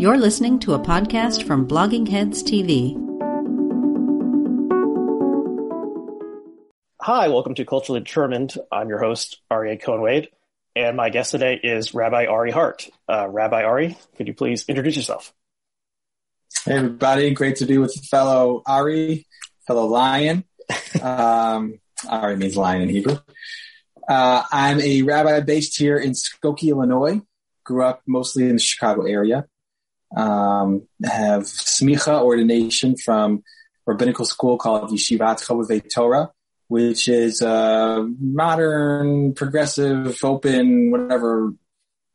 You're listening to a podcast from Blogging Heads TV. Hi, welcome to Culturally Determined. I'm your host, Aryeh Cohen-Wade, and my guest today is Rabbi Ari Hart. Uh, Rabbi Ari, could you please introduce yourself? Hey, everybody. Great to be with fellow Ari, fellow lion. Um, Ari means lion in Hebrew. Uh, I'm a rabbi based here in Skokie, Illinois. Grew up mostly in the Chicago area. Um, have smicha ordination from rabbinical school called Yeshivat Chovevei Torah, which is a modern, progressive, open, whatever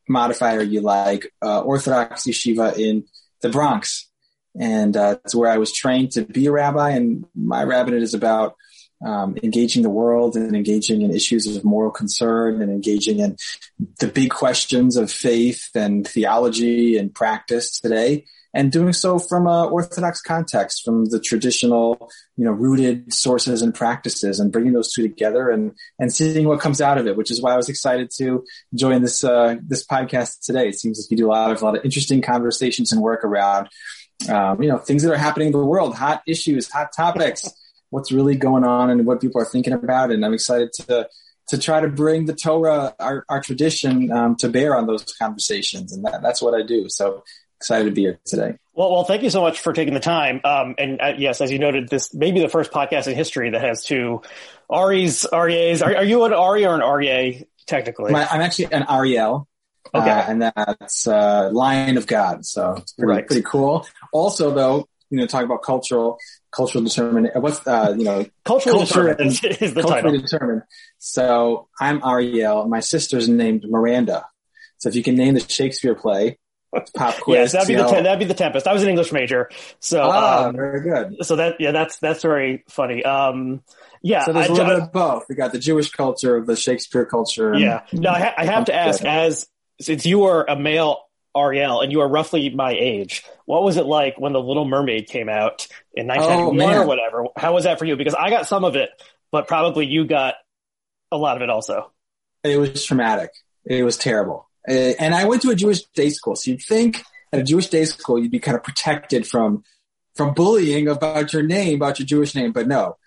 modifier you like, uh, Orthodox yeshiva in the Bronx. And uh, it's where I was trained to be a rabbi. And my rabbinate is about um, engaging the world and engaging in issues of moral concern and engaging in the big questions of faith and theology and practice today and doing so from a orthodox context from the traditional you know rooted sources and practices and bringing those two together and and seeing what comes out of it which is why i was excited to join this uh, this podcast today. It seems like you do a lot of a lot of interesting conversations and work around um, you know things that are happening in the world hot issues hot topics what's really going on and what people are thinking about. And I'm excited to to try to bring the Torah, our, our tradition, um, to bear on those conversations, and that, that's what I do. So excited to be here today. Well, well, thank you so much for taking the time. Um, and uh, yes, as you noted, this may be the first podcast in history that has two Aries, Aryehs. Are, are you an Ari or an Aryeh technically? My, I'm actually an Ariel. Okay. Uh, and that's uh, Lion of God. So it's pretty, Right. pretty cool. Also, though, you know, talk about cultural, cultural determination. What's, uh, you know, cultural determined is, the culturally title. determined. So I'm Ariel. My sister's named Miranda. So if you can name the Shakespeare play, pop quiz. Yes, that'd be the. That'd be the Tempest. I was an English major, so Ah, um, very good. so that yeah, that's that's very funny. Um, yeah, So there's I- a little I- bit of both. We got the Jewish culture, of the Shakespeare culture. Yeah. No, I, ha- I have to ask, as since you are a male Ariel and you are roughly my age, what was it like when The Little Mermaid came out in 1991 Oh, or whatever? How was that for you? Because I got some of it, but probably you got a lot of it also. It was traumatic. It was terrible. Uh, and I went to a Jewish day school. So you'd think at a Jewish day school, you'd be kind of protected from, from bullying about your name, about your Jewish name. But no,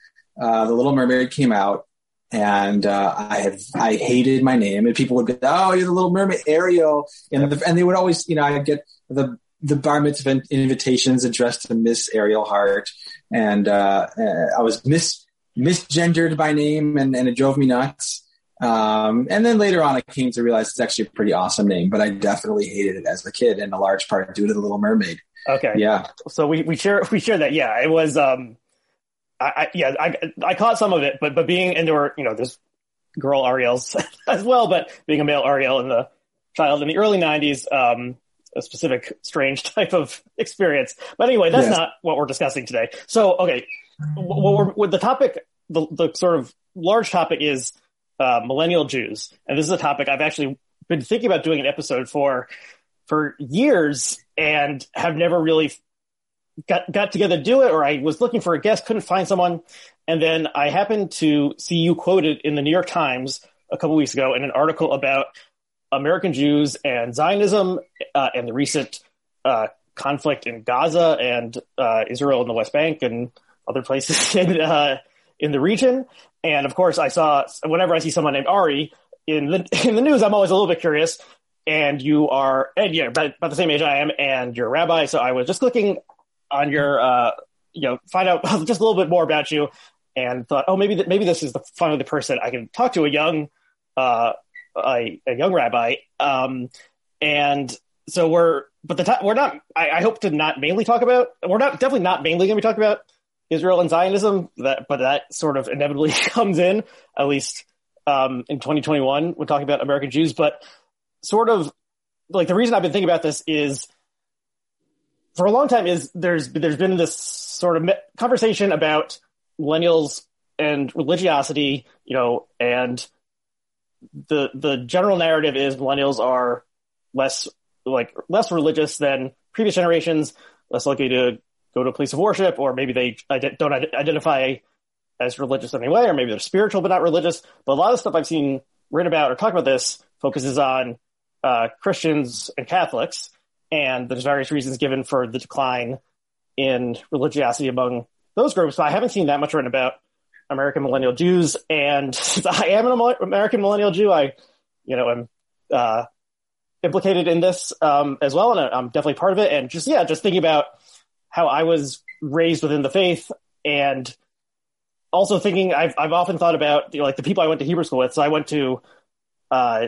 uh, the Little Mermaid came out and, uh, I had, I hated my name and people would be, Oh, you're the Little Mermaid, Ariel. And, the, and they would always, you know, I'd get the, the bar mitzvah invitations addressed to Miss Ariel Hart. And, uh, uh, I was mis, misgendered by name and, and it drove me nuts. Um, and then later on, I came to realize it's actually a pretty awesome name, but I definitely hated it as a kid, in a large part due to the Little Mermaid. Okay. Yeah, So we, we share we share that. Yeah, it was. Um, I, I yeah I I caught some of it, but but being into her, you know, there's girl Ariels as well, but being a male Ariel in the child in the early '90s, um, a specific strange type of experience. But anyway, that's Yes. not what we're discussing today. So okay, what we're with the topic, the the sort of large topic is uh, millennial Jews, and this is a topic I've actually been thinking about doing an episode for for years and have never really got got together to do it or I was looking for a guest, couldn't find someone. And then I happened to see you quoted in the New York Times a couple weeks ago in an article about American Jews and Zionism uh, and the recent uh, conflict in Gaza and uh, Israel and the West Bank and other places in uh, in the region. And of course, I saw whenever I see someone named Ari in the in the news, I'm always a little bit curious. And you are, and yeah, about, about the same age I am, and you're a rabbi. So I was just clicking on your, uh, you know, find out just a little bit more about you, and thought, oh, maybe th- maybe this is the finally the person I can talk to a young, uh, a, a young rabbi. Um, and so we're, but the time we're not. I, I hope to not mainly talk about. We're not definitely not mainly going to be talking about Israel and Zionism. That, but that sort of inevitably comes in at least um, in 2021. We're talking about American Jews, but sort of like the reason I've been thinking about this is for a long time is there's there's been this sort of conversation about millennials and religiosity, you know, and the the general narrative is millennials are less like less religious than previous generations, less likely to go to a place of worship, or maybe they don't ide- identify as religious anyway, or maybe they're spiritual but not religious. But a lot of stuff I've seen written about or talk about this focuses on uh, Christians and Catholics, and there's various reasons given for the decline in religiosity among those groups. But I haven't seen that much written about American millennial Jews, and since I am an American millennial Jew, I, you know, am uh, implicated in this um, as well, and I'm definitely part of it. And just yeah, just thinking about how I was raised within the faith, and also thinking I've I've often thought about you know, like the people I went to Hebrew school with. So I went to uh,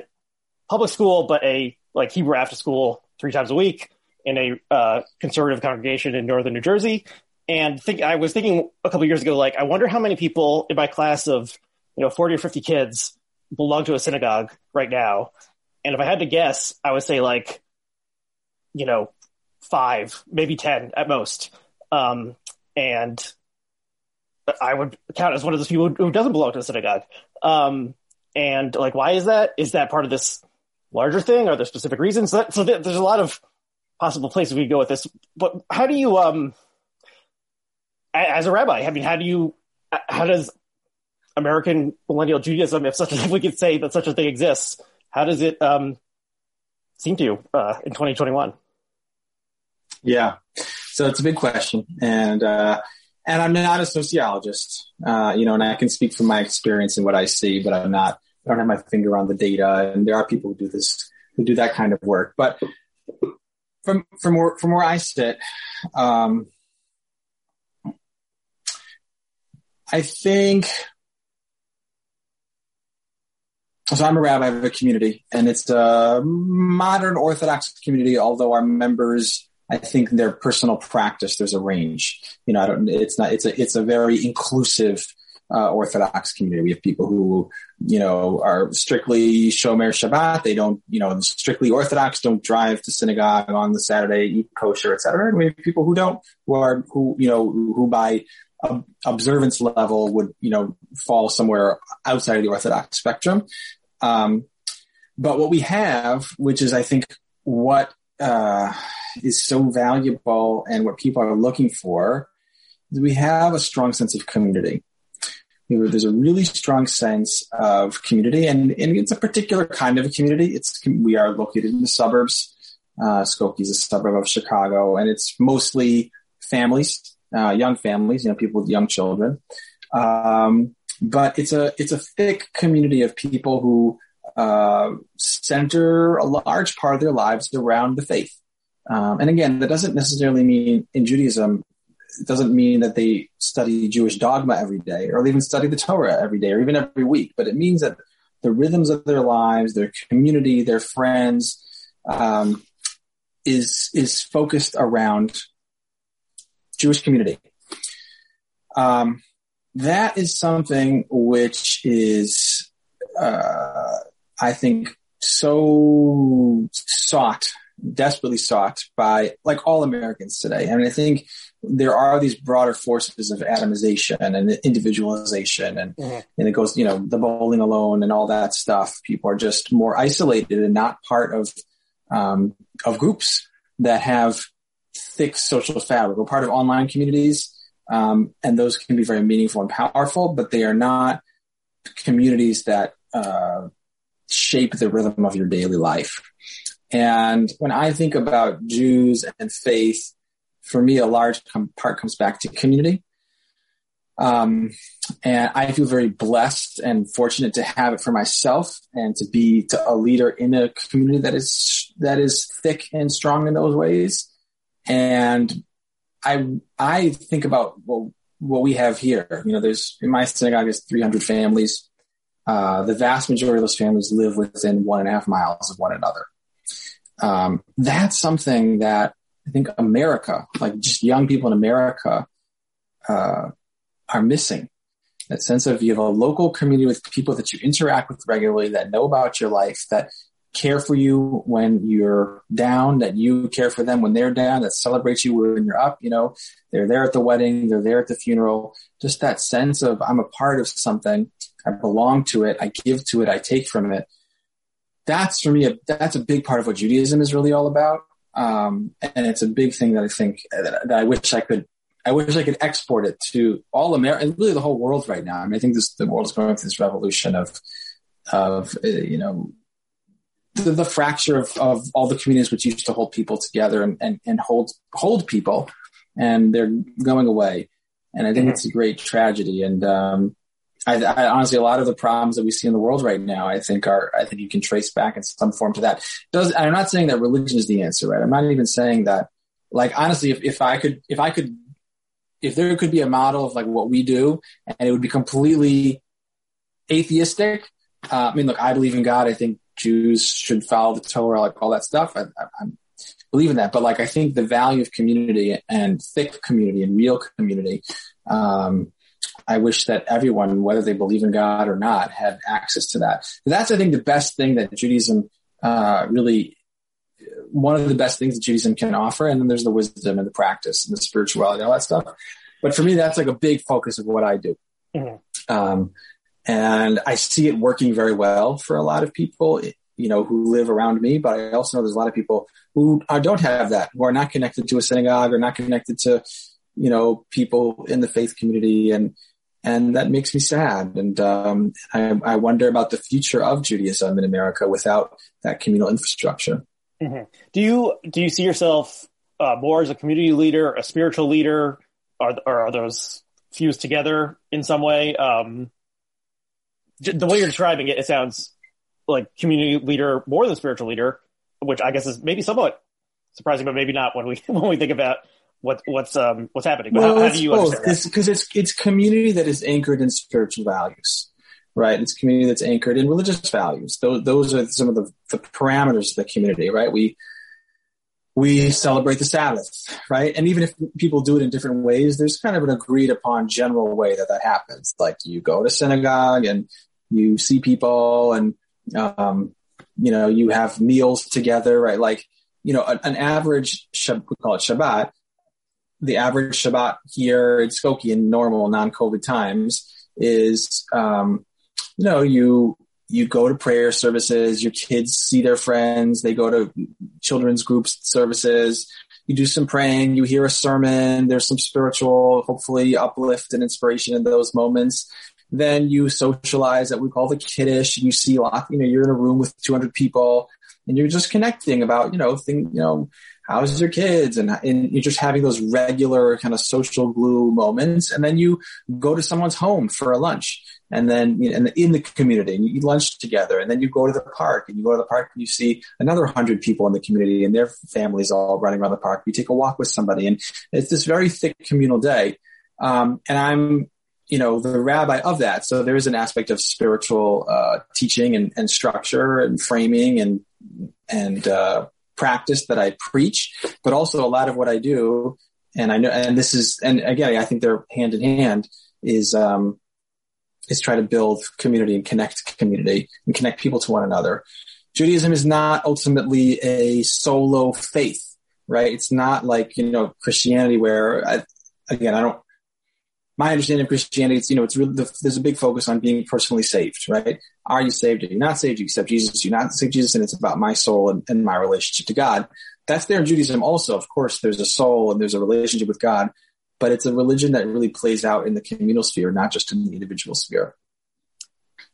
public school, but a like Hebrew after school three times a week in a uh, conservative congregation in northern New Jersey. And think I was thinking a couple years ago, like I wonder how many people in my class of you know forty or fifty kids belong to a synagogue right now. And if I had to guess, I would say like you know five, maybe ten at most. Um, and I would count as one of those people who doesn't belong to the synagogue. Um, and like, why is that? Is that part of this larger thing? Are there specific reasons? So, so there's a lot of possible places we could go with this. But how do you, um, as a rabbi, I mean, how do you, how does American millennial Judaism, if such if we could say that such a thing exists, how does it um, seem to you uh, in 2021? Yeah, so it's a big question, and uh, and I'm not a sociologist, uh, you know, and I can speak from my experience and what I see, but I'm not. I don't have my finger on the data, and there are people who do this, who do that kind of work. But from from where from where I sit, um, I think. So I'm a rabbi of a community, and it's a modern Orthodox community. Although our members I think their personal practice, there's a range. You know, I don't, it's not, it's a, it's a very inclusive, uh, Orthodox community. We have people who, you know, are strictly Shomer Shabbat. They don't, you know, strictly Orthodox, don't drive to synagogue on the Saturday, eat kosher, etc. And we have people who don't, who are, who, you know, who by observance level would, you know, fall somewhere outside of the Orthodox spectrum. Um, but what we have, which is, I think, what uh, is so valuable and what people are looking for we have a strong sense of community. There's a really strong sense of community, and, and it's a particular kind of a community. It's we are located in the suburbs. Uh, Skokie is a suburb of Chicago, and it's mostly families, uh, young families, you know, people with young children. Um, but it's a it's a thick community of people who uh, center a large part of their lives around the faith. Um, and again, that doesn't necessarily mean in Judaism, it doesn't mean that they study Jewish dogma every day or they even study the Torah every day or even every week, but it means that the rhythms of their lives, their community, their friends, um, is is focused around Jewish community. Um, that is something which is uh, I think, so sought, desperately sought by like all Americans today. I mean, I think there are these broader forces of atomization and individualization and, mm-hmm. and it goes, you know, the bowling alone and all that stuff. People are just more isolated and not part of, um, of groups that have thick social fabric. We're part of online communities. Um, and those can be very meaningful and powerful, but they are not communities that, uh, shape the rhythm of your daily life. And when I think about Jews and faith, for me, a large part comes back to community. Um, and I feel very blessed and fortunate to have it for myself and to be to a leader in a community that is that is thick and strong in those ways. And I I think about well, what we have here. You know, there's in my synagogue there's 300 families. Uh, the vast majority of those families live within one and a half miles of one another. Um, that's something that I think America, like just young people in America, uh, are missing. That sense of you have a local community with people that you interact with regularly, that know about your life, that care for you when you're down, that you care for them when they're down, that celebrate you when you're up. You know, they're there at the wedding, they're there at the funeral. Just that sense of I'm a part of something I belong to it. I give to it. I take from it. That's for me. A, that's a big part of what Judaism is really all about. Um, and it's a big thing that I think that, that, I wish I could. I wish I could export it to all America and really the whole world right now. I mean, I think this the world is going through this revolution of of uh, you know the, the fracture of, of all the communities which used to hold people together and, and, and hold hold people, and they're going away. And I think mm-hmm. it's a great tragedy. And um, I, I, honestly, a lot of the problems that we see in the world right now, I think are, I think you can trace back in some form to that. Does I'm not saying that religion is the answer, right? I'm not even saying that. Like honestly, if, if I could, if I could, if there could be a model of like what we do, and it would be completely atheistic. Uh, I mean, look, I believe in God. I think Jews should follow the Torah, like all that stuff. I, I, I believe in that, but like I think the value of community and thick community and real community. Um, I wish that everyone, whether they believe in God or not, had access to that. That's, I think, the best thing that Judaism uh, really, one of the best things that Judaism can offer. And then there's the wisdom and the practice and the spirituality, all that stuff. But for me, that's like a big focus of what I do. Mm-hmm. Um, and I see it working very well for a lot of people, you know, who live around me. But I also know there's a lot of people who don't have that, who are not connected to a synagogue or not connected to, you know, people in the faith community. And, and that makes me sad. And um, I, I, wonder about the future of Judaism in America without that communal infrastructure. Mm-hmm. Do you do you see yourself uh, more as a community leader, a spiritual leader, or, or are those fused together in some way? Um, the way you're describing it, it sounds like community leader more than spiritual leader, which I guess is maybe somewhat surprising, but maybe not when we when we think about what what's um what's happening. Well, how, how do you both, Because it's it's community that is anchored in spiritual values, right? It's community that's anchored in religious values. Those those are some of the, the parameters of the community, right? We we celebrate the Sabbath, right? And even if people do it in different ways, there's kind of an agreed upon general way that that happens. Like you go to synagogue and you see people and um, you know you have meals together, right? Like you know an, an average we call it Shabbat the average Shabbat here in Skokie in normal non-COVID times is, um, you know, you you go to prayer services, your kids see their friends, they go to children's groups services, you do some praying, you hear a sermon, there's some spiritual, hopefully uplift and inspiration in those moments. Then you socialize that we call the kiddush and you see a lot, you know, you're in a room with 200 people and you're just connecting about, you know, thing, you know, how's your kids? And, and, you're just having those regular kind of social glue moments. And then you go to someone's home for a lunch and then you know, in the community and you eat lunch together. And then you go to the park and you go to the park and you see another hundred people in the community and their families all running around the park. You take a walk with somebody and it's this very thick communal day. Um, and i'm you know the rabbi of that. So there is an aspect of spiritual uh, teaching and, and, structure and framing and and uh, practice that I preach, but also a lot of what I do. And I know, and this is, and again, I think they're hand in hand is, um, is try to build community and connect community and connect people to one another. Judaism is not ultimately a solo faith, right? It's not like, you know, Christianity where I, again, I don't, my understanding of Christianity, it's, you know, it's really, the, there's a big focus on being personally saved, right? Are you saved? Are you not saved? Do you accept Jesus? Do you not accept Jesus? And it's about my soul and, and my relationship to God. That's there in Judaism also. Of course, there's a soul and there's a relationship with God, but it's a religion that really plays out in the communal sphere, not just in the individual sphere.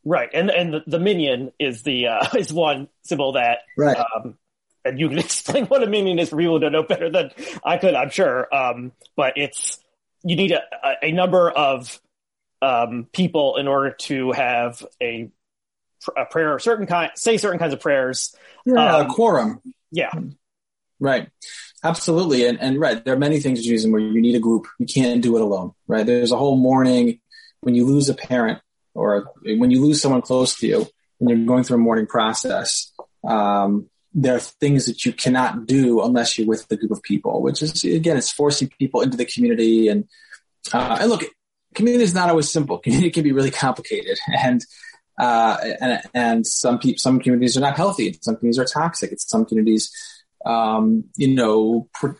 Right. And, and the, the minyan is the, uh, is one symbol that, right. Um, and you can explain what a minyan is for people who don't know better than I could, I'm sure. Um, but it's, you need a, a number of um, people in order to have a, a prayer, of certain kind, say certain kinds of prayers. Yeah, um, a quorum. Yeah. Right. Absolutely. And, and right, there are many things in Judaism where you need a group. You can't do it alone, right? There's a whole mourning when you lose a parent or when you lose someone close to you and you're going through a mourning process. Um, there are things that you cannot do unless you're with a group of people, which is again, it's forcing people into the community. And uh, and look, community is not always simple. Community can be really complicated, and uh, and and some people, some communities are not healthy. Some communities are toxic. It's some communities, um, you know. Pr-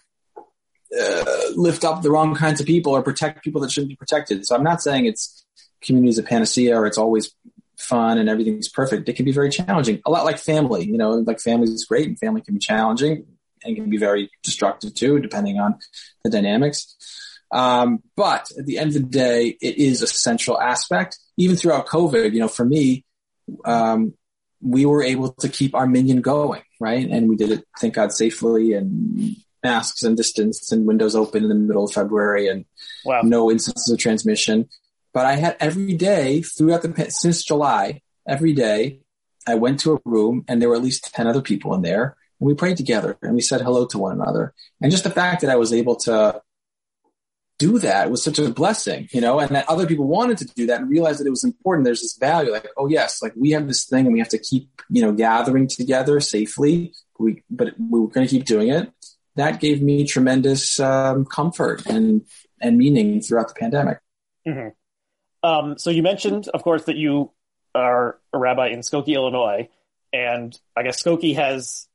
uh, lift up the wrong kinds of people or protect people that shouldn't be protected. So I'm not saying it's community is a panacea or it's always fun and everything's perfect, it can be very challenging. A lot like family, you know, like family is great and family can be challenging and can be very destructive too, depending on the dynamics. Um, but at the end of the day, it is a central aspect. Even throughout COVID, you know, for me, um, we were able to keep our minyan going, right? And we did it, thank God, safely and masks and distance and windows open in the middle of February and Wow. no instances of transmission. But I had every day throughout the since July, every day I went to a room and there were at least ten other people in there, and we prayed together and we said hello to one another. And just the fact that I was able to do that was such a blessing, you know, and that other people wanted to do that and realized that it was important. There's this value, like, oh yes, like we have this thing and we have to keep, you know, gathering together safely. We, but we were going to keep doing it. That gave me tremendous um, comfort and and meaning throughout the pandemic. Mhm. Um, so you mentioned, of course, that you are a rabbi in Skokie, Illinois, and I guess Skokie has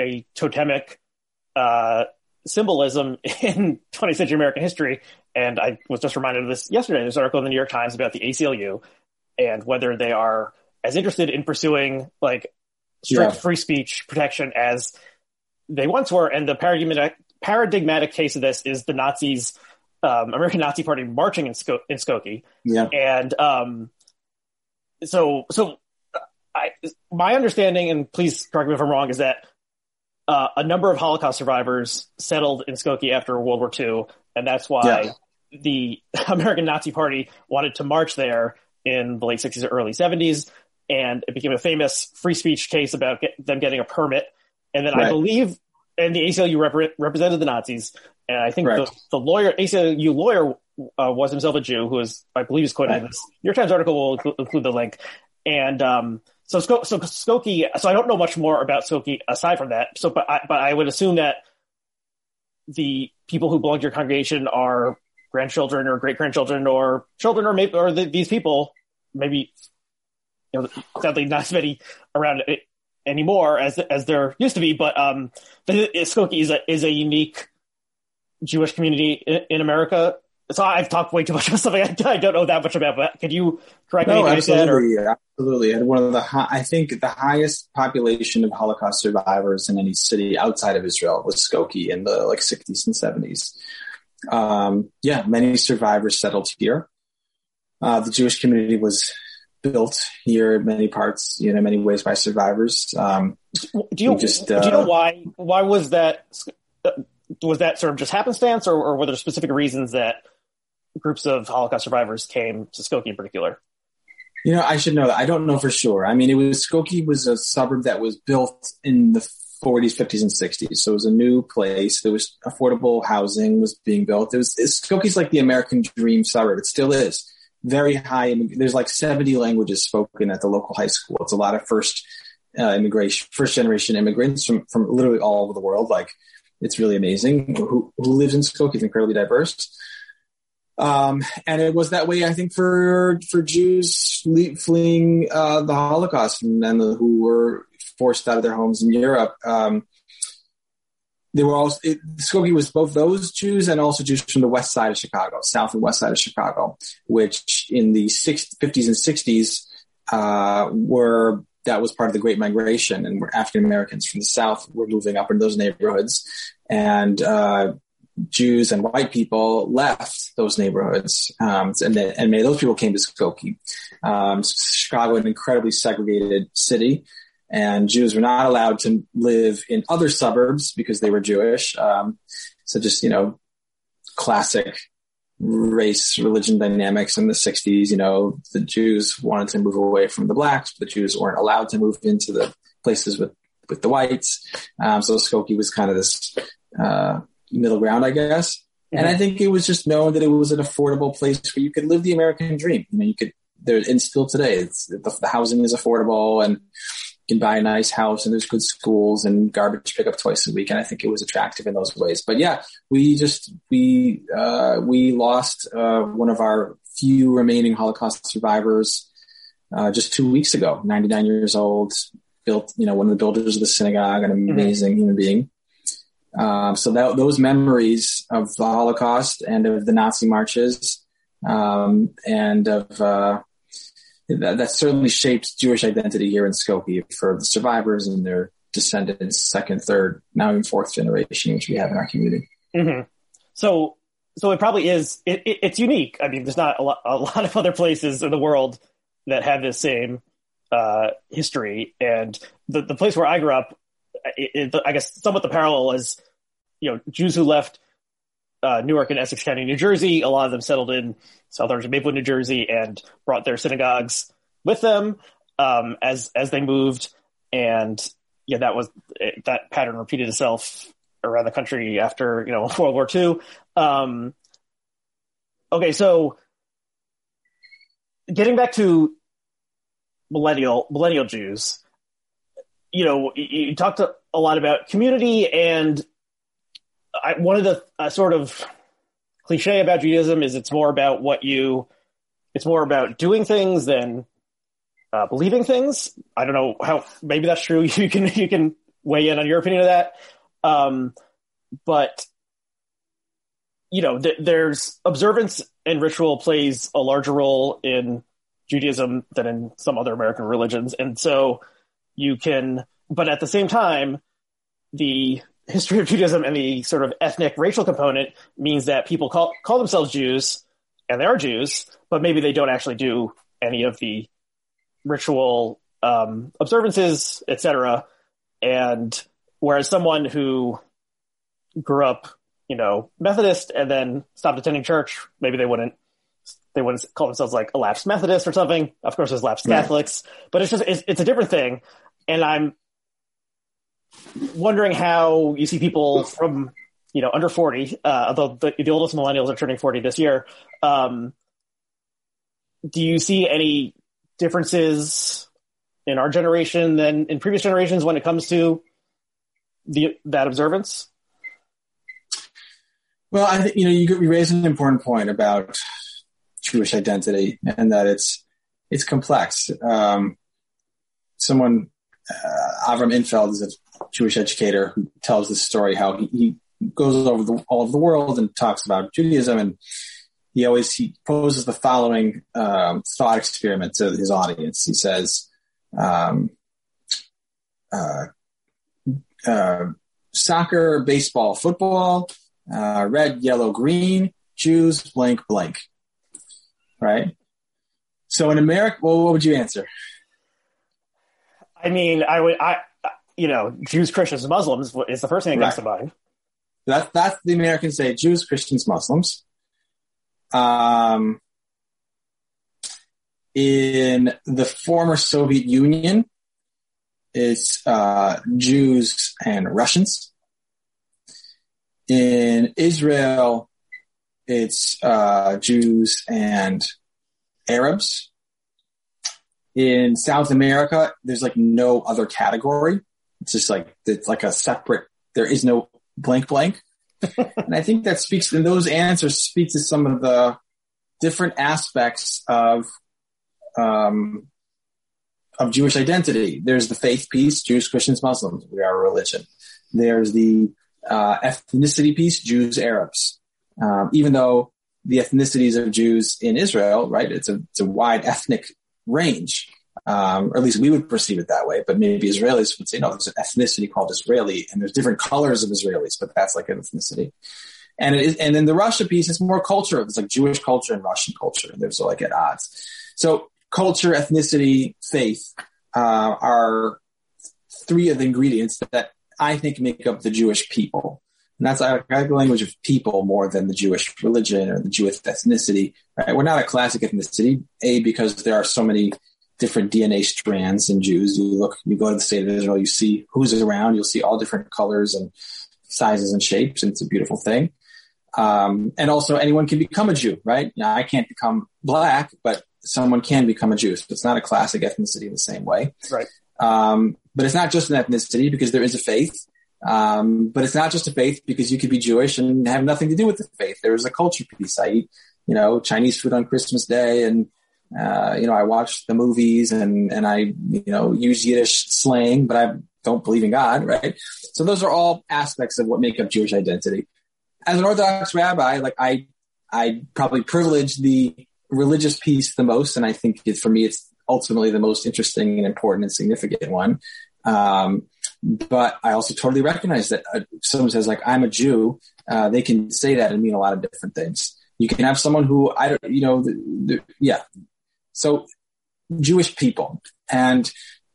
a totemic uh, symbolism in 20th century American history. And I was just reminded of this yesterday. There's an article in the New York Times about the ACLU and whether they are as interested in pursuing like strict Yeah. free speech protection as they once were. And the paradigmatic, paradigmatic case of this is the Nazis, um, American Nazi Party marching in, in Skokie Yeah. and um, so so I my understanding, and please correct me if I'm wrong, is that uh, a number of Holocaust survivors settled in Skokie after World War II, and that's why Yeah. the American Nazi Party wanted to march there in the late 60s or early 70s, and it became a famous free speech case about get, them getting a permit. And then I believe, and the ACLU repre- represented the Nazis, and I think the, the lawyer, ACLU lawyer, uh, was himself a Jew who is, I believe, is quoted in this New York Times article. will include, include the link. And um, so, so Skokie. So I don't know much more about Skokie aside from that. So, but I, but I would assume that the people who belong to your congregation are grandchildren or great grandchildren or children or maybe or the, these people maybe you know sadly not as many around it anymore as as there used to be. But um, the, Skokie is a is a unique Jewish community in, in America. So I've talked way too much about something I, I don't know that much about. But could you correct me? No, if I said, or- absolutely, absolutely. And one of the, hi- I think, the highest population of Holocaust survivors in any city outside of Israel was Skokie in the like 60s and 70s. Um, yeah, many survivors settled here. Uh, the Jewish community was built here in many parts, you know, in many ways by survivors. Um, do you just, do you know uh, why why was that uh, was that sort of just happenstance or, or were there specific reasons that groups of Holocaust survivors came to Skokie in particular? You know, I should know that. I don't know for sure. I mean, it was Skokie was a suburb that was built in the 40s, 50s, and 60s. So it was a new place. There was affordable housing was being built. It was Skokie's like the American dream suburb. It still is very high. There's like 70 languages spoken at the local high school. It's a lot of first uh, immigration, first generation immigrants from from literally all over the world. Like it's really amazing. Who who lives in Skokie is incredibly diverse. Um, and it was that way, I think, for for Jews fleeing uh, the Holocaust and, and the, who were forced out of their homes in Europe. Um, they were also it, Skokie was both those Jews and also Jews from the west side of Chicago, south and west side of Chicago, which in the six, 50s and 60s uh, were that was part of the Great Migration, and African Americans from the South were moving up in those neighborhoods, and uh, Jews and white people left those neighborhoods, um, and then, and many of those people came to Skokie. Um, Chicago, an incredibly segregated city, and Jews were not allowed to live in other suburbs because they were Jewish. Um, so just you know, classic race religion dynamics in the 60s you know the jews wanted to move away from the blacks but the jews weren't allowed to move into the places with with the whites. Um, so skokie was kind of this uh, middle ground i guess. Mm-hmm. and i think it was just known that it was an affordable place where you could live the american dream. You know you could there and still today. It's the, the housing is affordable and can buy a nice house and there's good schools and garbage pickup twice a week. And I think it was attractive in those ways. But yeah, we just, we, uh, we lost, uh, one of our few remaining Holocaust survivors, uh, just two weeks ago, 99 years old, built, you know, one of the builders of the synagogue, an amazing mm-hmm. human being. Um, so that, those memories of the Holocaust and of the Nazi marches, um, and of, uh, that, that, certainly shaped Jewish identity here in Skokie for the survivors and their descendants, second, third, now even fourth generation, which we have in our community. Mm-hmm. So, so it probably is. It, it, it's unique. I mean, there's not a lot, a lot, of other places in the world that have this same uh, history. And the, the place where I grew up, it, I guess somewhat the parallel is, you know, Jews who left uh, Newark and Essex County, New Jersey. A lot of them settled in southern Maplewood, New Jersey, and brought their synagogues with them um, as as they moved. And yeah, that was that pattern repeated itself around the country after you know World War II. Um, okay, so getting back to millennial millennial Jews, you know, you, you talked a lot about community, and I, one of the uh, sort of cliche about Judaism is it's more about what you, it's more about doing things than uh, believing things. I don't know how maybe that's true. You can you can weigh in on your opinion of that. Um, but you know, th- there's observance and ritual plays a larger role in Judaism than in some other American religions, and so you can. But at the same time, the history of Judaism and the sort of ethnic racial component means that people call call themselves Jews and they are Jews, but maybe they don't actually do any of the ritual um, observances, etc. And whereas someone who grew up, you know, Methodist and then stopped attending church, maybe they wouldn't they wouldn't call themselves like a lapsed Methodist or something. Of course, there's lapsed Catholics, but it's just it's, it's a different thing. And I'm wondering how you see people from you know under 40 uh, although the, the oldest millennials are turning 40 this year um, do you see any differences in our generation than in previous generations when it comes to the that observance? Well i think you know you, you raise an important point about jewish identity and that it's it's complex. Um, someone uh, avram infeld is a jewish educator who tells this story how he, he goes over the, all of the world and talks about judaism and he always he poses the following um, thought experiment to his audience. He says, um, uh, uh, "Soccer, baseball, football, uh, red, yellow, green, Jews, blank, blank." Right. So in America, well, what would you answer? I mean, I would, I, you know, Jews, Christians, Muslims is the first thing that comes to mind. That's that's the Americans say: Jews, Christians, Muslims. Um, in the former Soviet Union, it's uh, Jews and Russians. In Israel, it's uh, Jews and Arabs. In South America, there's like no other category. It's just like it's like a separate. There is no blank blank. and I think that speaks, and those answers speak to some of the different aspects of, um, of Jewish identity. There's the faith piece, Jews, Christians, Muslims. We are a religion. There's the uh, ethnicity piece, Jews, Arabs. Um, even though the ethnicities of Jews in Israel, right, it's a, it's a wide ethnic range um, or at least we would perceive it that way. But maybe Israelis would say, no, there's an ethnicity called Israeli, and there's different colors of Israelis, but that's like an ethnicity. And it is, and then the Russia piece is more culture. It's like Jewish culture and Russian culture. They're so like at odds. So culture, ethnicity, faith uh, are three of the ingredients that I think make up the Jewish people. And that's I like the language of people more than the Jewish religion or the Jewish ethnicity. Right? We're not a classic ethnicity, a because there are so many different DNA strands in Jews. You look, you go to the state of Israel, you see who's around, you'll see all different colors and sizes and shapes, and it's a beautiful thing. Um, and also, anyone can become a Jew, right? Now, I can't become black, but someone can become a Jew. So it's not a classic ethnicity in the same way. Right. Um, but it's not just an ethnicity because there is a faith. Um, but it's not just a faith because you could be Jewish and have nothing to do with the faith. There is a culture piece. I eat, you know, Chinese food on Christmas Day and uh, you know, I watch the movies and, and I, you know, use Yiddish slang, but I don't believe in God, right? So those are all aspects of what make up Jewish identity. As an Orthodox rabbi, like I, I probably privilege the religious piece the most. And I think it, for me, it's ultimately the most interesting and important and significant one. Um, but I also totally recognize that uh, someone says like, I'm a Jew. Uh, they can say that and mean a lot of different things. You can have someone who I don't, you know, the, the, yeah, so Jewish people. And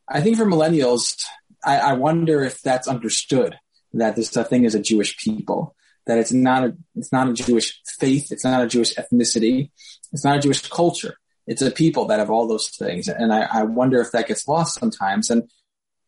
I think for millennials, I, I wonder if that's understood that this thing is a Jewish people, that it's not a, it's not a Jewish faith. It's not a Jewish ethnicity. It's not a Jewish culture. It's a people that have all those things. And I, I wonder if that gets lost sometimes. And,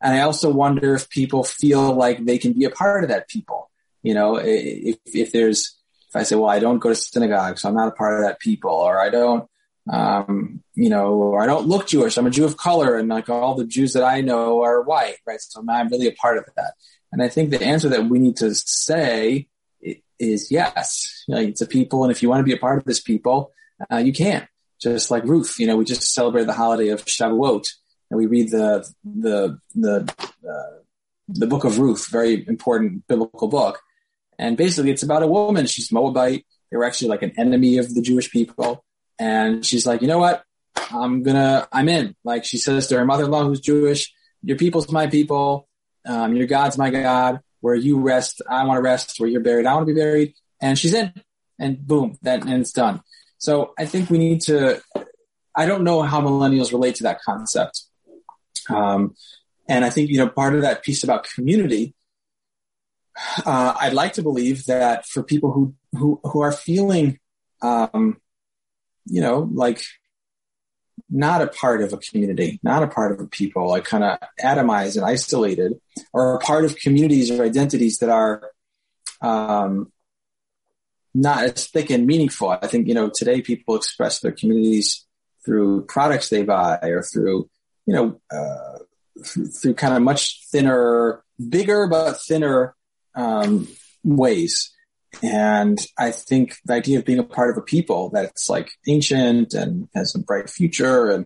and I also wonder if people feel like they can be a part of that people. You know, if, if there's, if I say, well, I don't go to synagogue, so I'm not a part of that people, or I don't, um, you know, I don't look Jewish. I'm a Jew of color, and like all the Jews that I know are white, right? So I'm really a part of that. And I think the answer that we need to say is yes. You know, it's a people, and if you want to be a part of this people, uh, you can. Just like Ruth, you know, we just celebrated the holiday of Shavuot, and we read the the the uh, the book of Ruth, very important biblical book, and basically it's about a woman. She's Moabite. They were actually like an enemy of the Jewish people, and she's like, you know what? I'm gonna, I'm in. Like she says to her mother-in-law who's Jewish, your people's my people. Um, your God's my God. Where you rest, I want to rest. Where you're buried, I want to be buried. And she's in. And boom, that and it's done. So I think we need to. I don't know how millennials relate to that concept. Um, and I think you know part of that piece about community. Uh, I'd like to believe that for people who who who are feeling um, you know, like not a part of a community, not a part of a people, like kind of atomized and isolated, or a part of communities or identities that are um, not as thick and meaningful. I think, you know, today people express their communities through products they buy or through, you know, uh, through, kind of much thinner, bigger but thinner um, ways. And I think the idea of being a part of a people that's like ancient and has a bright future and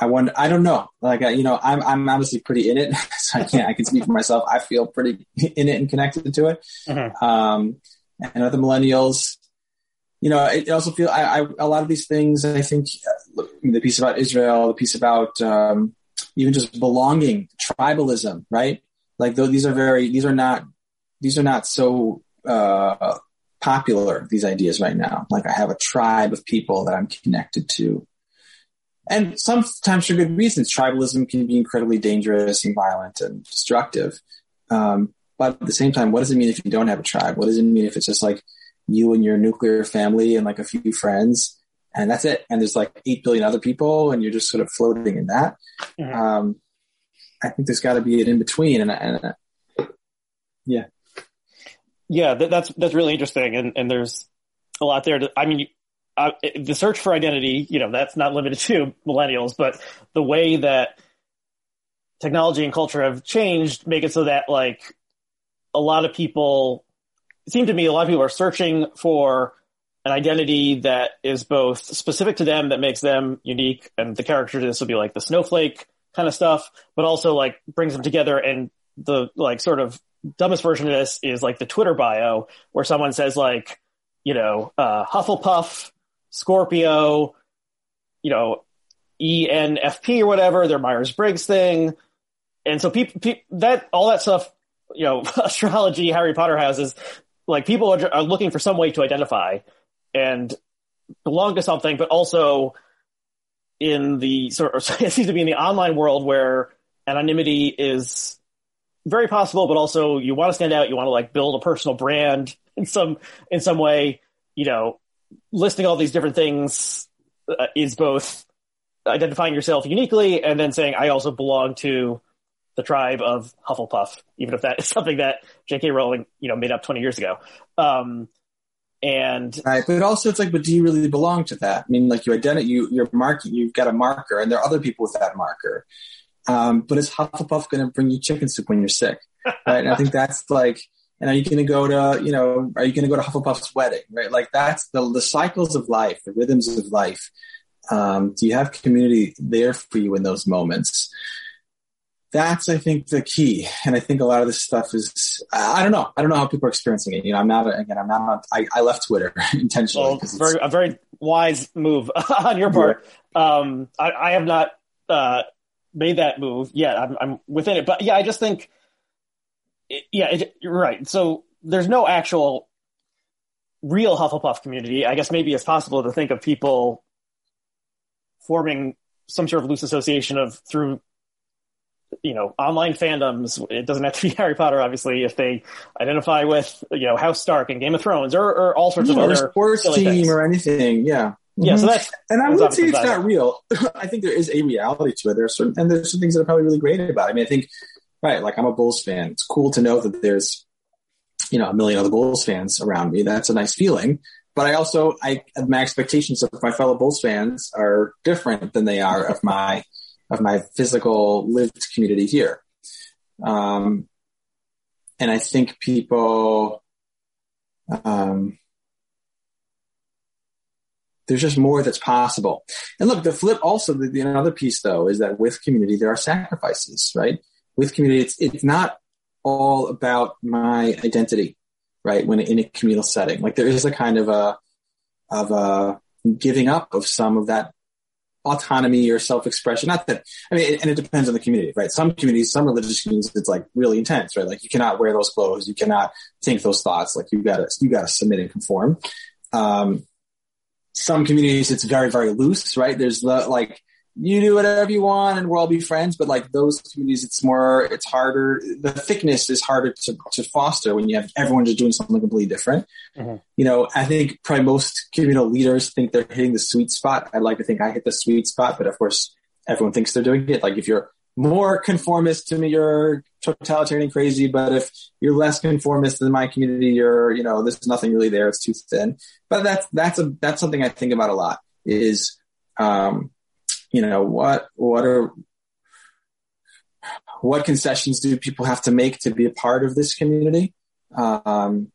I wonder, I don't know. Like, you know, I'm, I'm obviously pretty in it. So I can't, I can speak for myself. I feel pretty in it and connected to it. Mm-hmm. Um, and other millennials, you know, it also feel, I, I, a lot of these things, I think uh, the piece about Israel, the piece about, um, even just belonging, tribalism, right? Like though these are very, these are not, these are not so uh, popular these ideas right now. Like I have a tribe of people that I'm connected to. And sometimes for good reasons, tribalism can be incredibly dangerous and violent and destructive. Um, but at the same time, what does it mean if you don't have a tribe? What does it mean if it's just like you and your nuclear family and like a few friends and that's it? And there's like 8 billion other people and you're just sort of floating in that. Mm-hmm. Um, I think there's got to be an in between. And, and yeah. Yeah, that, that's that's really interesting, and and there's a lot there. To, I mean, the search for identity, you know, that's not limited to millennials, but the way that technology and culture have changed make it so that like a lot of people it to me a lot of people are searching for an identity that is both specific to them that makes them unique and the character to this would be like the snowflake kind of stuff but also like brings them together and the like sort of dumbest version of this is like the Twitter bio where someone says like, you know, uh, Hufflepuff, Scorpio, you know, ENFP or whatever, their Myers Briggs thing. And so people, pe- that, all that stuff, you know, astrology, Harry Potter houses, like people are, are looking for some way to identify and belong to something, but also in the sort of, it seems to be in the online world where anonymity is very possible, but also you want to stand out. You want to like build a personal brand in some in some way. You know, listing all these different things uh, is both identifying yourself uniquely and then saying I also belong to the tribe of Hufflepuff, even if that is something that J.K. Rowling you know made up twenty years ago. Um, and right, but also it's like, but do you really belong to that? I mean, like you identify, you you're marking, you've got a marker, and there are other people with that marker. Um, but is Hufflepuff going to bring you chicken soup when you're sick? Right. And I think that's like, and are you going to go to, you know, are you going to go to Hufflepuff's wedding? Right. Like that's the, the cycles of life, the rhythms of life. Um, do you have community there for you in those moments? That's, I think, the key. And I think a lot of this stuff is, I don't know. I don't know how people are experiencing it. You know, I'm not, again, I'm not, I, I left Twitter intentionally. Well, very, a very wise move on your part. Um, I, I have not, uh, made that move yeah, I'm, I'm within it, but yeah, I just think, yeah, it, you're right. So there's no actual real Hufflepuff community. I guess maybe it's possible to think of people forming some sort of loose association of through you know online fandoms it doesn't have to be harry potter obviously if they identify with you know house stark and game of thrones or, or all sorts Yeah, of or other sports team things. or anything. Yeah. Yeah so Mhm. that's And I would say it's not real. I think there is a reality to it. There are certain, and there's some things that are probably really great about it. I mean, I think, right, like I'm a Bulls fan. It's cool to know that there's, you know, a million other Bulls fans around me. That's a nice feeling. But I also, I, my expectations of my fellow Bulls fans are different than they are of my, of my physical lived community here. Um, and I think people, um, there's just more that's possible. And look, the flip also, the, the another piece though, is that with community, there are sacrifices, right? With community, it's, it's not all about my identity, right? When in a communal setting, like there is a kind of a, of a giving up of some of that autonomy or self-expression. Not that, I mean, and it depends on the community, right? Some communities, some religious communities, it's like really intense, right? Like you cannot wear those clothes. You cannot think those thoughts. Like you gotta, you gotta submit and conform. Um, some communities it's very very loose right? There's the like you do whatever you want and we'll all be friends but like those communities it's more it's harder the thickness is harder to, to foster when you have everyone just doing something completely different. Mhm. you know i think probably most communal leaders think they're hitting the sweet spot. I'd like to think i hit the sweet spot but of course everyone thinks they're doing it. Like if you're more conformist to me you're totalitarian and crazy but if you're less conformist than my community you're you know there's nothing really there it's too thin but that's that's a that's something I think about a lot. Is um, you know what what are what concessions do people have to make to be a part of this community? Um,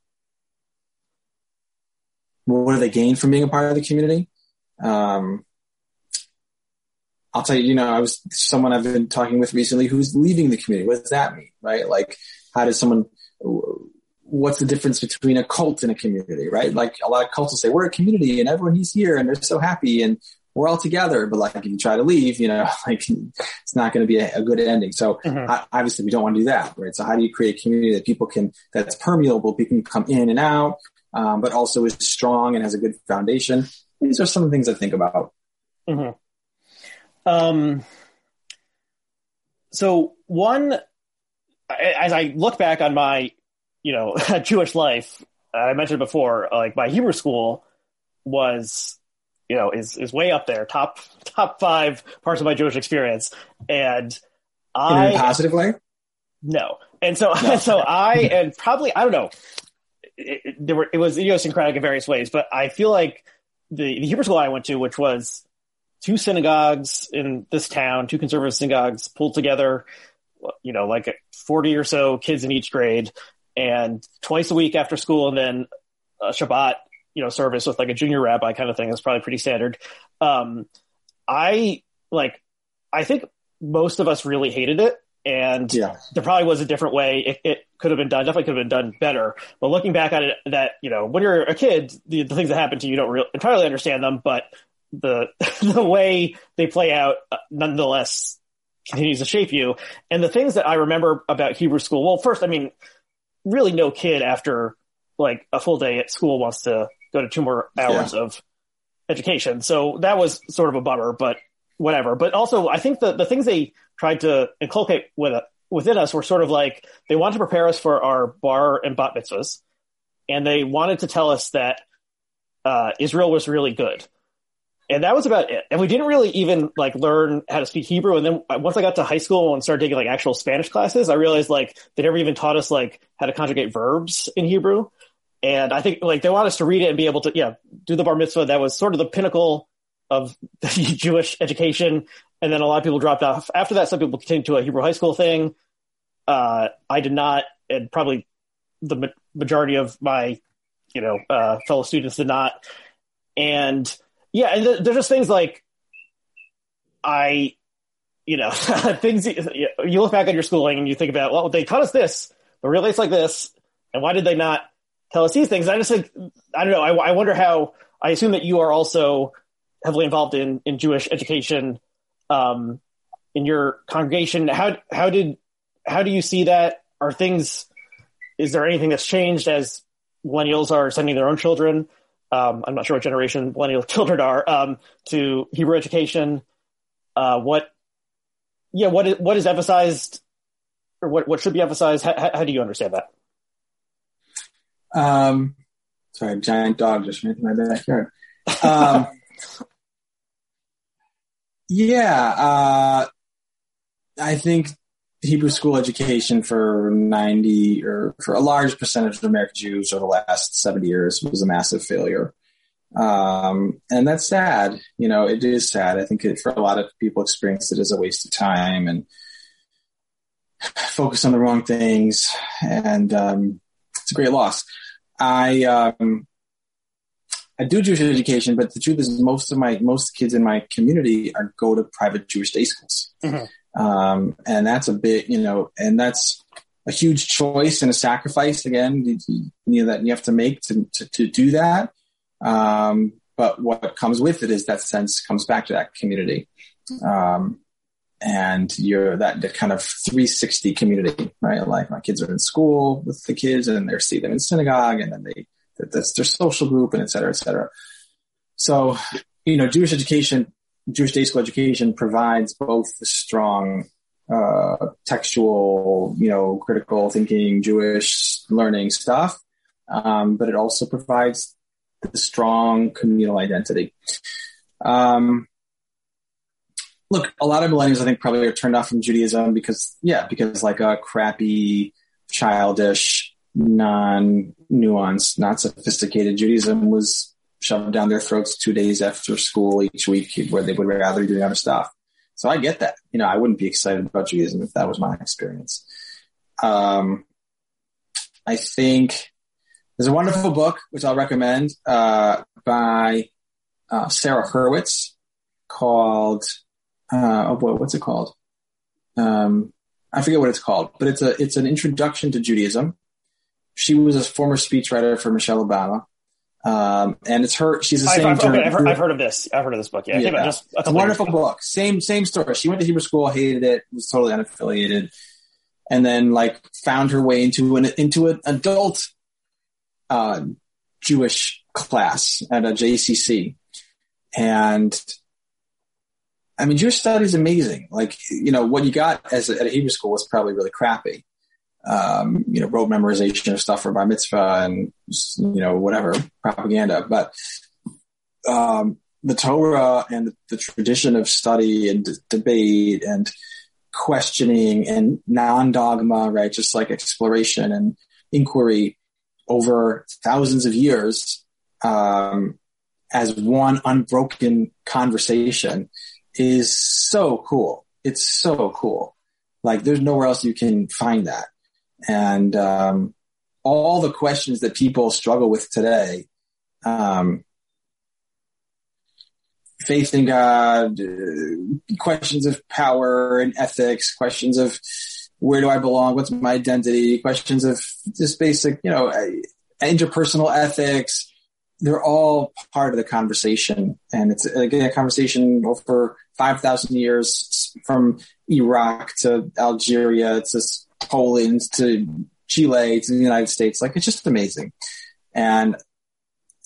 what do they gain from being a part of the community? Um, I'll tell you, you know, I was someone I've been talking with recently who's leaving the community. What does that mean, right? Like, how does someone what's the difference between a cult and a community, right? Like a lot of cults will say, we're a community and everyone is here and they're so happy and we're all together. But like if you try to leave, you know, like it's not going to be a, a good ending. So Mhm. I, obviously we don't want to do that, right? So how do you create a community that people can, that's permeable, people can come in and out, um, but also is strong and has a good foundation? These are some of the things I think about. Mhm. Um, so one, as I look back on my, you know, Jewish life, I mentioned before, like my Hebrew school was, you know, is is way up there, top top five parts of my Jewish experience, and I In a positive way? no. And so, No. so I, and probably, I don't know, it, it- there were, it was idiosyncratic in various ways, but I feel like the, the Hebrew school I went to, which was two synagogues in this town, two conservative synagogues pulled together, you know, like 40 or so kids in each grade and twice a week after school and then a Shabbat, you know, service with like a junior rabbi kind of thing. That's probably pretty standard. Um, I like, I think most of us really hated it. And Yeah. there probably was a different way it, it could have been done. Definitely could have been done better. But looking back at it, that you know, when you're a kid, the, the things that happen to you, you don't really, entirely understand them. But the the way they play out, uh, nonetheless, continues to shape you. And the things that I remember about Hebrew school. Well, first, I mean, really, no kid after like a full day at school wants to go to two more hours of education. So that was sort of a bummer, but whatever. But also, I think the the things they tried to inculcate with within us were sort of like they wanted to prepare us for our bar and bat mitzvahs, and they wanted to tell us that uh, Israel was really good. And that was about it. And we didn't really even like learn how to speak Hebrew. And then once I got to high school and started taking like actual Spanish classes, I realized like they never even taught us like how to conjugate verbs in Hebrew. And I think like they want us to read it and be able to, yeah, do the bar mitzvah. That was sort of the pinnacle of the Jewish education. And then a lot of people dropped off after that. Some people continued to a Hebrew high school thing. Uh, I did not, and probably the ma- majority of my, you know, uh, fellow students did not. And yeah, and th- there's just things like I, you know, things you you look back on your schooling and you think about, well, they taught us this, but really it's like this, and why did they not tell us these things? I just think I don't know. I, I wonder how. I assume that you are also heavily involved in in Jewish education um, in your congregation. How how did how do you see that? Are things? Is there anything that's changed as millennials are sending their own children? Um, I'm not sure what generation millennial children are um, to Hebrew education. uh, what, yeah, what is, what is emphasized or what, what should be emphasized? How, how do you understand that? Um, sorry, a giant dog just ran through my backyard. Um, yeah, uh, I think Hebrew school education for 90 or for a large percentage of American Jews over the last 70 years was a massive failure. Um, and that's sad. You know, it is sad. I think it, for a lot of people experience it as a waste of time and focus on the wrong things. And, um, it's a great loss. I, um, I do Jewish education, but the truth is most of my, most kids in my community are go to private Jewish day schools. Mm-hmm. Um, and that's a bit, you know, and that's a huge choice and a sacrifice again, you, know, that you have to make to, to, to do that. Um, but what comes with it is that sense comes back to that community. Um, and you're that, kind of 360 community, right? Like my kids are in school with the kids and they see them in synagogue and then they, that's their social group and et cetera, et cetera. So, you know, Jewish education Jewish day school education provides both the strong uh, textual, you know, critical thinking, Jewish learning stuff, um, but it also provides the strong communal identity. Um, look, a lot of millennials, I think, probably are turned off from Judaism because, yeah, because like a crappy, childish, non-nuanced, not sophisticated Judaism was shoved down their throats two days after school each week where they would rather be doing other stuff. So I get that. You know, I wouldn't be excited about Judaism if that was my experience. Um, I think there's a wonderful book, which I'll recommend, uh, by, uh, Sarah Hurwitz called, uh, oh boy, what's it called? Um, I forget what it's called, but it's a, it's an introduction to Judaism. She was a former speechwriter for Michelle Obama. Um, and it's her. She's the same. I've, I've, okay, I've, heard, I've, heard, of this. I've heard of this book. Yeah, yeah. Just a, wonderful book. Same same story. She went to Hebrew school, hated it, was totally unaffiliated, and then like found her way into an into an adult uh, Jewish class at a JCC, and I mean, Jewish studies is amazing. Like you know what you got as a, at a Hebrew school was probably really crappy um, you know, rote memorization of stuff for bar mitzvah and, you know, whatever propaganda. But, um, the Torah and the, tradition of study and d- debate and questioning and non-dogma, right? Just like exploration and inquiry over thousands of years, um, as one unbroken conversation is so cool. It's so cool. Like there's nowhere else you can find that and um, all the questions that people struggle with today um, faith in god uh, questions of power and ethics questions of where do i belong what's my identity questions of just basic you know uh, interpersonal ethics they're all part of the conversation. And it's again a conversation over 5000 years from iraq to algeria. To Poland to Chile to the United States. Like it's just amazing. And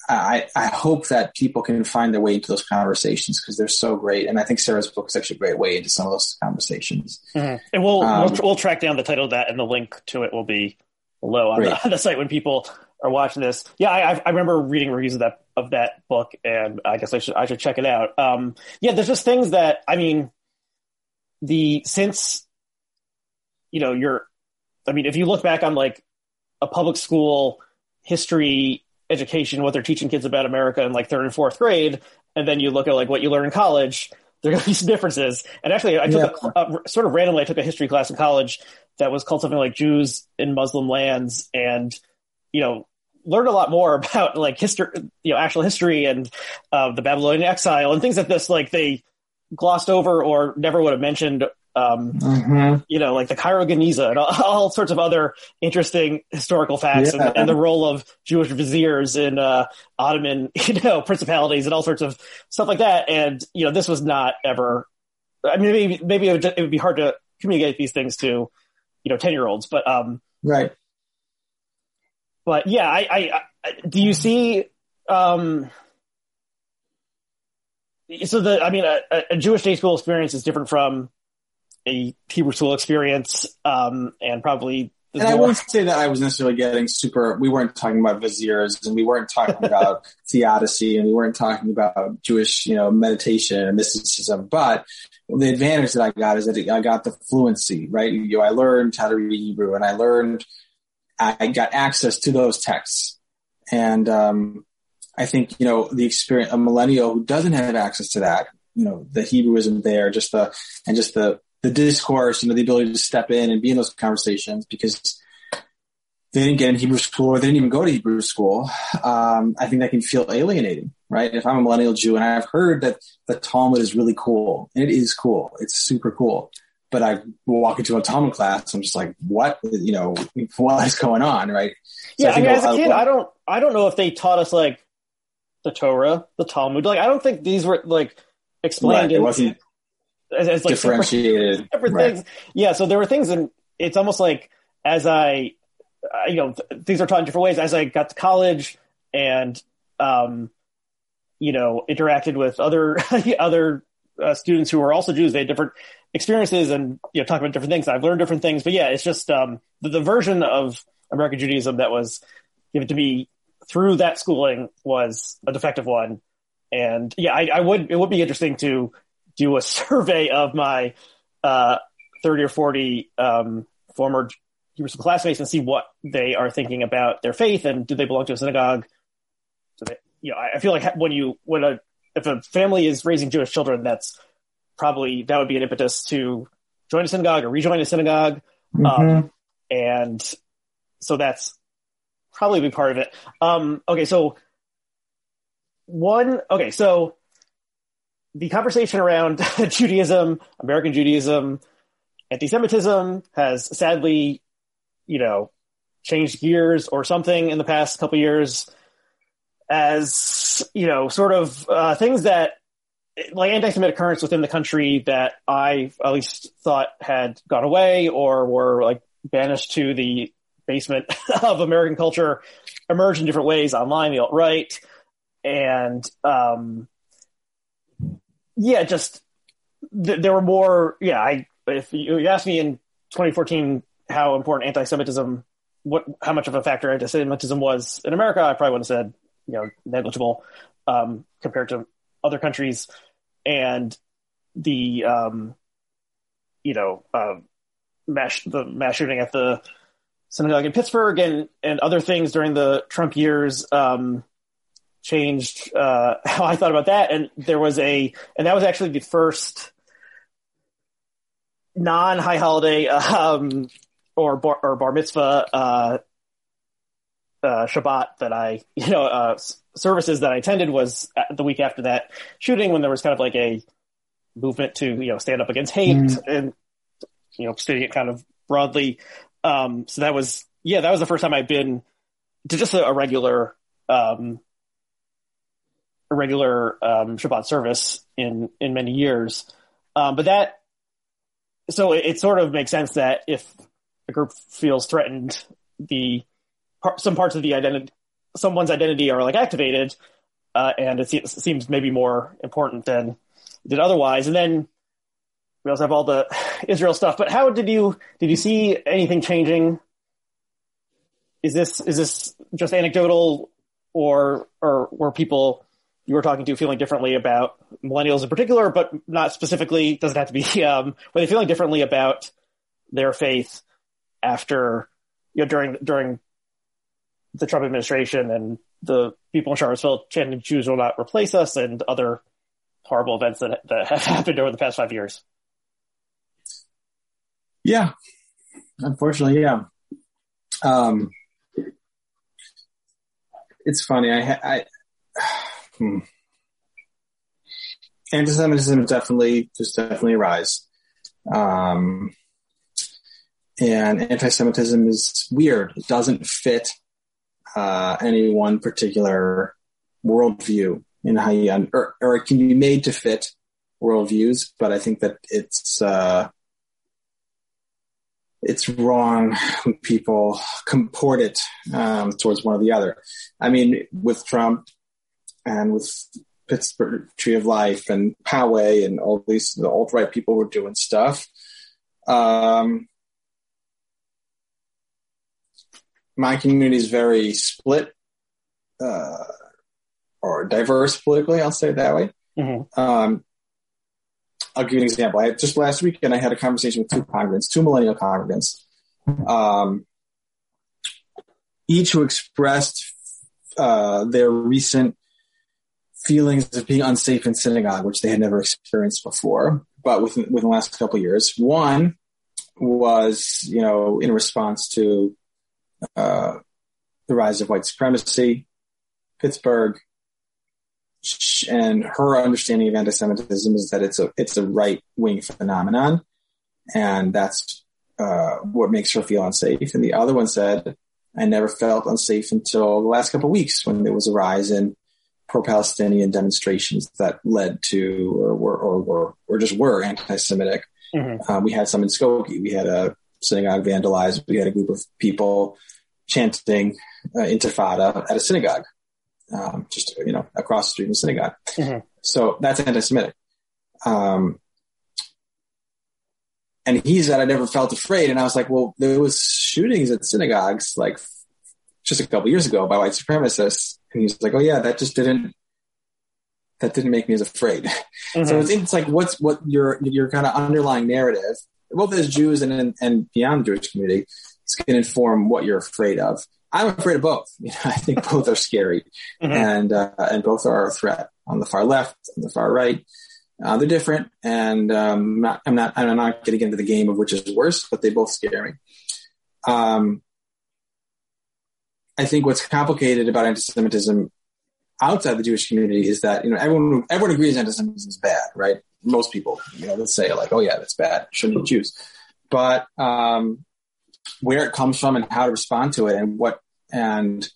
I, I hope that people can find their way into those conversations because they're so great. And I think Sarah's book is actually a great way into some of those conversations. Mm-hmm. And we'll, um, we'll, we'll track down the title of that and the link to it will be below on the, on the, site when people are watching this. Yeah, I, I remember reading reviews of that of that book, and I guess I should I should check it out. Um, yeah, there's just things that I mean, the since you know you're I mean, if you look back on like a public school history education, what they're teaching kids about America in like third and fourth grade, and then you look at like what you learn in college, there are going to be some differences. And actually, I took yeah. a, a, sort of randomly, I took a history class in college that was called something like Jews in Muslim lands, and you know, learned a lot more about like history, you know, actual history and uh, the Babylonian exile and things that this like they glossed over or never would have mentioned um, mm-hmm. you know, like the Cairo Geniza and all, all, sorts of other interesting historical facts yeah. and, and, the role of Jewish viziers in uh, Ottoman, you know, principalities and all sorts of stuff like that. And you know, this was not ever. I mean, maybe maybe it would, it would be hard to communicate these things to you know ten year olds, but um, right. But yeah, I, I, I do you see um so the I mean a, a Jewish day school experience is different from a Hebrew school experience, um, and probably. And I won't say that I was necessarily getting super. We weren't talking about viziers, and we weren't talking about theodicy, and we weren't talking about Jewish, you know, meditation and mysticism. But the advantage that I got is that I got the fluency, right? You know, I learned how to read Hebrew, and I learned I got access to those texts, and um, I think you know the experience a millennial who doesn't have access to that, you know, the Hebrew isn't there, just the and just the the discourse, you know, the ability to step in and be in those conversations because they didn't get in Hebrew school or they didn't even go to Hebrew school. Um, I think that can feel alienating, right? If I'm a millennial Jew and I've heard that the Talmud is really cool, and it is cool, it's super cool. But I walk into a Talmud class, I'm just like, what, you know, what is going on, right? So yeah, I, I mean, as a kid, I don't, I don't know if they taught us like the Torah, the Talmud. Like, I don't think these were like explained. Right. It wasn't as, as like differentiated separate, separate right. things. Yeah, so there were things, and it's almost like as I, uh, you know, th- things are taught in different ways. As I got to college and, um, you know, interacted with other other uh, students who were also Jews, they had different experiences and you know talk about different things. I've learned different things, but yeah, it's just um, the, the version of American Judaism that was given to me through that schooling was a defective one. And yeah, I, I would, it would be interesting to do a survey of my, uh, 30 or 40, um, former Hebrew school classmates and see what they are thinking about their faith and do they belong to a synagogue? So they, you know, I feel like when you, when a, if a family is raising Jewish children, that's probably, that would be an impetus to join a synagogue or rejoin a synagogue. Mm-hmm. Um, and so that's probably a big part of it. Um, okay, so one, okay, so the conversation around Judaism, American Judaism, anti-Semitism has sadly, you know, changed gears or something in the past couple years as, you know, sort of uh, things that like anti-Semitic currents within the country that I at least thought had gone away or were like banished to the basement of American culture emerged in different ways online, the alt right, and um, yeah, just th- there were more. Yeah, I if you asked me in 2014 how important anti-Semitism, what how much of a factor anti-Semitism was in America, I probably would have said you know negligible um, compared to other countries, and the um, you know uh, mass the mass shooting at the synagogue in Pittsburgh and, and other things during the Trump years um, changed uh, how I thought about that. And there was a, and that was actually the first non high holiday um, or bar, or bar mitzvah uh, uh, Shabbat that I, you know, uh, services that I attended was the week after that shooting when there was kind of like a movement to, you know, stand up against hate mm. and, you know, stating it kind of broadly. Um, so that was, yeah, that was the first time I'd been to just a, a regular, um, a regular, um, Shabbat service in, in many years. Um, but that, so it, it, sort of makes sense that if a group feels threatened, the, some parts of the identity, someone's identity are like activated, uh, and it, it seems maybe more important than did otherwise. And then we also have all the Israel stuff. But how did you did you see anything changing? Is this is this just anecdotal, or or were people you were talking to feeling differently about millennials in particular, but not specifically? Doesn't have to be. Um, were they feeling differently about their faith after you know during during the Trump administration and the people in Charlottesville chanting Jews will not replace us and other horrible events that, that have happened over the past five years? Yeah, unfortunately, yeah. Um, it's funny. I, I hmm. anti-Semitism is definitely just definitely a rise. Um, and anti-Semitism is weird. It doesn't fit uh, any one particular worldview in how you, or, or it can be made to fit worldviews, but I think that it's uh, it's wrong when people comport it um, towards one or the other. I mean, with Trump and with Pittsburgh Tree of Life and Poway and all these the alt right people were doing stuff. Um, my community is very split uh, or diverse politically. I'll say it that way. Mm-hmm. Um, I'll give you an example. I just last weekend I had a conversation with two congregants, two millennial congregants, um, each who expressed uh, their recent feelings of being unsafe in synagogue, which they had never experienced before, but within, within the last couple of years. One was, you know, in response to uh, the rise of white supremacy, Pittsburgh, and her understanding of anti-Semitism is that it's a it's a right wing phenomenon, and that's uh, what makes her feel unsafe. And the other one said, "I never felt unsafe until the last couple of weeks when there was a rise in pro-Palestinian demonstrations that led to or were or were or just were anti-Semitic. Mm-hmm. Uh, we had some in Skokie. We had a synagogue vandalized. We had a group of people chanting uh, Intifada at a synagogue, um, just you know across the street from the synagogue. Mhm. So that's anti-Semitic. Um, and he said, "I never felt afraid." And I was like, "Well, there was shootings at synagogues like just a couple years ago by white supremacists." And he's like, "Oh yeah, that just didn't." That didn't make me as afraid. Mhm. So it's, it's like what's what your your kind of underlying narrative, both as Jews and and beyond the Jewish community, it's going to inform what you're afraid of. I'm afraid of both. You know, I think both are scary, Mhm. and uh, and both are a threat on the far left, on the far right. Uh, they're different, and um, not, I'm not I'm not getting into the game of which is worse, but they both scare me. Um, I think what's complicated about anti-Semitism outside the Jewish community is that you know everyone everyone agrees anti-Semitism is bad, right? Most people, you know, would say like, "Oh yeah, that's bad. Shouldn't be Jews," but um, where it comes from and how to respond to it, and what and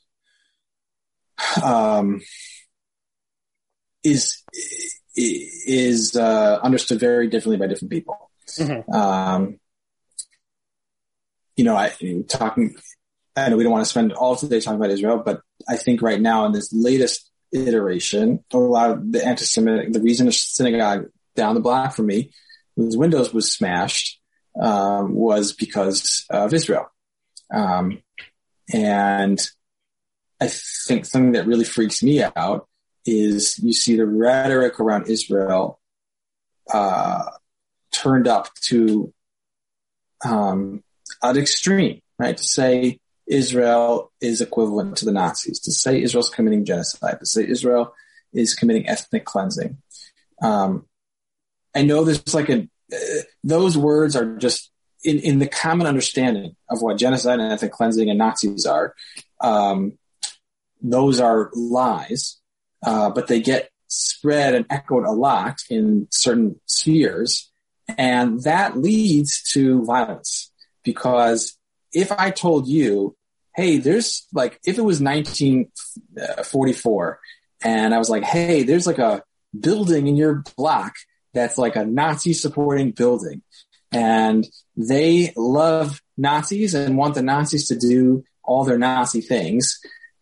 um, is is uh, understood very differently by different people. Mhm. Um, you know, I talking. I know we don't want to spend all today talking about Israel, but I think right now in this latest iteration, a lot of the anti-Semitic, the reason the synagogue down the block from me, whose windows was smashed, um, was because of Israel. Um, and I think something that really freaks me out is you see the rhetoric around Israel uh, turned up to um, an extreme, right? To say Israel is equivalent to the Nazis, to say Israel's committing genocide, to say Israel is committing ethnic cleansing. Um, I know there's like a, uh, those words are just in, in the common understanding of what genocide and ethnic cleansing and Nazis are. Um, those are lies, uh, but they get spread and echoed a lot in certain spheres. And that leads to violence because if I told you, hey, there's like, if it was 1944 and I was like, hey, there's like a building in your block that's like a Nazi supporting building and they love Nazis and want the Nazis to do all their Nazi things,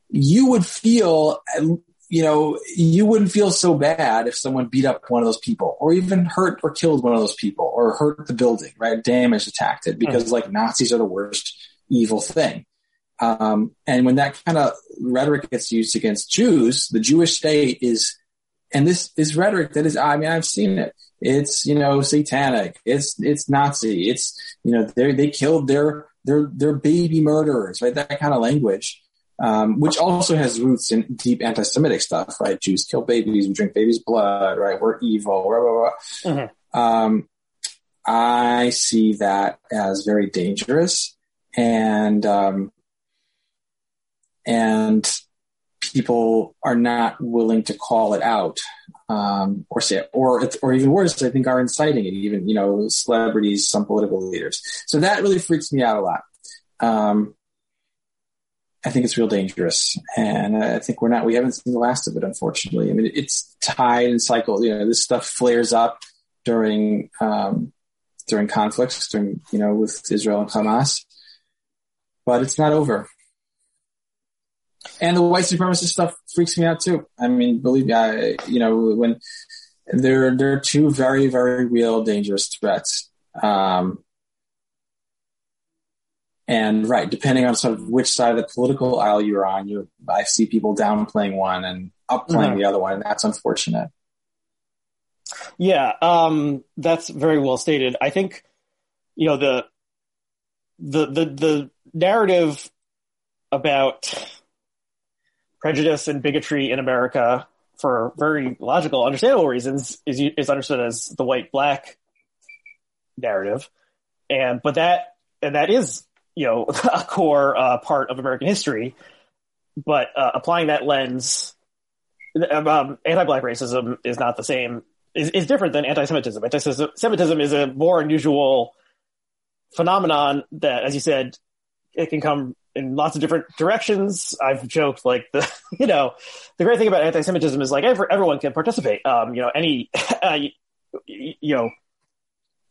you would feel, you know, you wouldn't feel so bad if someone beat up one of those people or even hurt or killed one of those people or hurt the building, right? Damaged, attacked it because mm. like Nazis are the worst evil thing. Um, and when that kind of rhetoric gets used against Jews, the Jewish state is, and this is rhetoric that is, I mean, I've seen it. It's, you know, satanic. It's, it's Nazi. It's, you know, they, they killed their, their, their baby murderers, right? That kind of language. Um, which also has roots in deep anti-Semitic stuff, right? Jews kill babies, we drink babies' blood, right? We're evil, blah, blah, blah. Mhm. Um, I see that as very dangerous and, um, and people are not willing to call it out, um, or say, it, or, or even worse, I think are inciting it, even, you know, celebrities, some political leaders. So that really freaks me out a lot. Um, I think it's real dangerous, and I think we're not. We haven't seen the last of it, unfortunately. I mean, it's tied and cycled. You know, this stuff flares up during um, during conflicts, during you know, with Israel and Hamas, but it's not over. and the white supremacist stuff freaks me out too. I mean, believe me, I, you know, when they're, they're two very, very real dangerous threats. Um, and right, depending on sort of which side of the political aisle you're on, you I see people downplaying one and upplaying mm-hmm. the other one, and that's unfortunate. Yeah, um, that's very well stated. I think, you know, the the the the narrative about prejudice and bigotry in America for very logical, understandable reasons is is understood as the white black narrative, and but that and that is you know a core uh, part of American history, but uh, applying that lens, um, anti-black racism is not the same. Is, is different than anti-Semitism. Anti-Semitism is a more unusual phenomenon that, as you said, it can come in lots of different directions. I've joked like the, you know, the great thing about anti-Semitism is like every, everyone can participate. Um, you know, any, uh, you, you, know,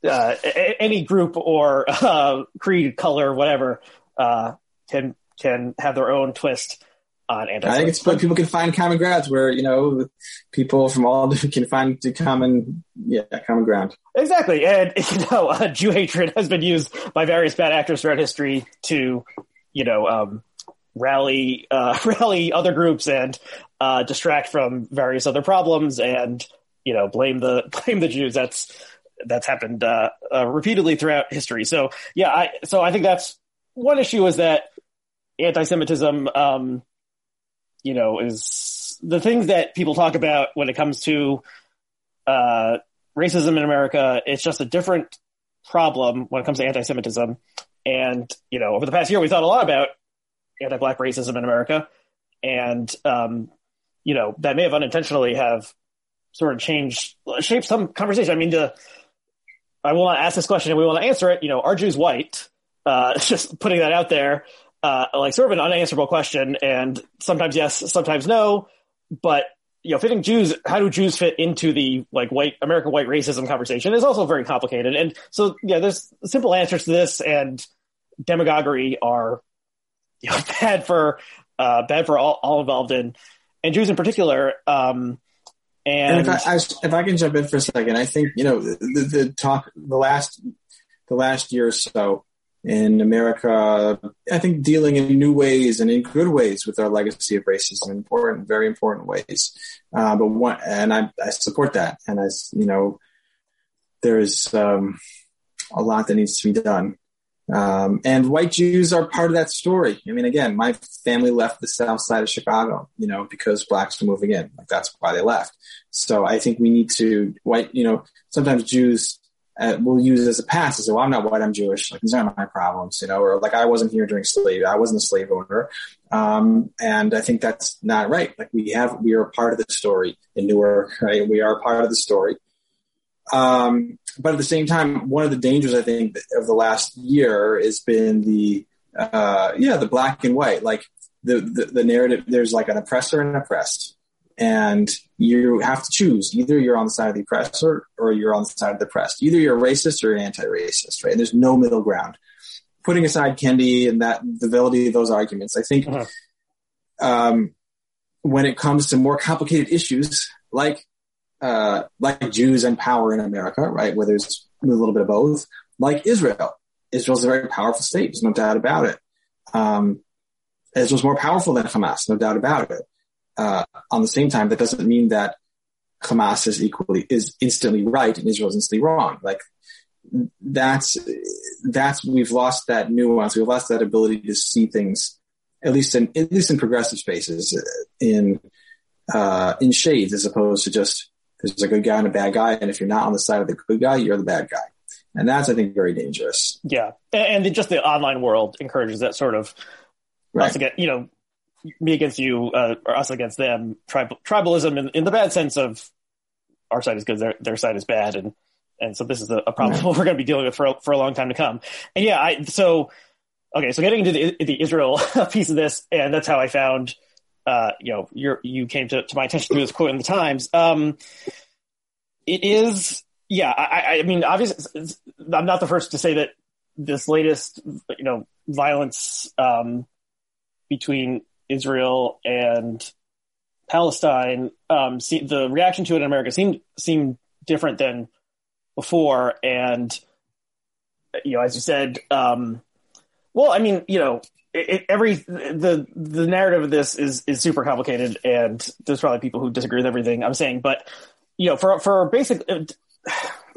uh, any group or uh, creed, color, whatever, uh, can can have their own twist on anti. I think it's but people can find common grounds where you know people from all different can find common yeah common ground. Exactly, and you know, uh, Jew hatred has been used by various bad actors throughout history to you know um, rally uh, rally other groups and uh, distract from various other problems and you know blame the blame the Jews. That's that's happened uh, uh, repeatedly throughout history. So yeah, I so I think that's one issue is that anti-Semitism. Um, you know, is the things that people talk about when it comes to uh, racism in America. It's just a different problem when it comes to anti-Semitism. And you know, over the past year, we thought a lot about anti-black racism in America, and um, you know, that may have unintentionally have sort of changed, shaped some conversation. I mean, the I will not ask this question and we want to answer it. You know, are Jews white? Uh, just putting that out there uh, like sort of an unanswerable question, and sometimes yes, sometimes no. But you know, fitting Jews, how do Jews fit into the like white American white racism conversation is also very complicated. And so, yeah, there's simple answers to this, and demagoguery are you know, bad for uh, bad for all, all involved in, and Jews in particular. Um, and, and if, I, I, if I can jump in for a second, I think you know the, the talk the last the last year or so in America, I think dealing in new ways and in good ways with our legacy of racism, important, very important ways. Uh, but one, and I, I support that. And as you know, there's um, a lot that needs to be done. Um, and white Jews are part of that story. I mean, again, my family left the south side of Chicago, you know, because blacks were moving in. Like that's why they left. So I think we need to white, you know, sometimes Jews uh, will use as a pass to say, well, I'm not white, I'm Jewish. Like, these aren't my problems, you know, or like, I wasn't here during slavery. I wasn't a slave owner. Um, and I think that's not right. Like, we have, we are a part of the story in Newark, right? We are a part of the story. Um, but at the same time, one of the dangers, I think, of the last year has been the, uh, yeah, the black and white, like the, the, the narrative, there's like an oppressor and oppressed and you have to choose. Either you're on the side of the oppressor or you're on the side of the oppressed. Either you're racist or anti-racist, right? And there's no middle ground. Putting aside Kendi and that the validity of those arguments, I think uh-huh. um, when it comes to more complicated issues like uh, like Jews and power in America, right, where there's a little bit of both, like Israel. Israel's a very powerful state. There's no doubt about it. Um, Israel's more powerful than Hamas, no doubt about it uh, on the same time, that doesn't mean that Hamas is equally is instantly right and Israel is instantly wrong. Like that's that's we've lost that nuance. We've lost that ability to see things, at least in at least in progressive spaces, in uh, in shades as opposed to just there's a good guy and a bad guy, and if you're not on the side of the good guy, you're the bad guy, and that's I think very dangerous. Yeah, and, and just the online world encourages that sort of right. get you know me against you uh, or us against them. Tribal, tribalism in, in the bad sense of our side is good their, their side is bad and and so this is a, a problem we're going to be dealing with for, for a long time to come. And yeah i so okay so getting into the, the israel piece of this and that's how i found uh, you know you you came to, to my attention through this quote in the times. Um, it is yeah I, I mean obviously i'm not the first to say that this latest you know violence um, between Israel and Palestine, um, see, the reaction to it in America seemed seemed different than before, and you know, as you said, um, well, I mean, you know, it, every the the narrative of this is is super complicated, and there's probably people who disagree with everything I'm saying, but you know, for for basic.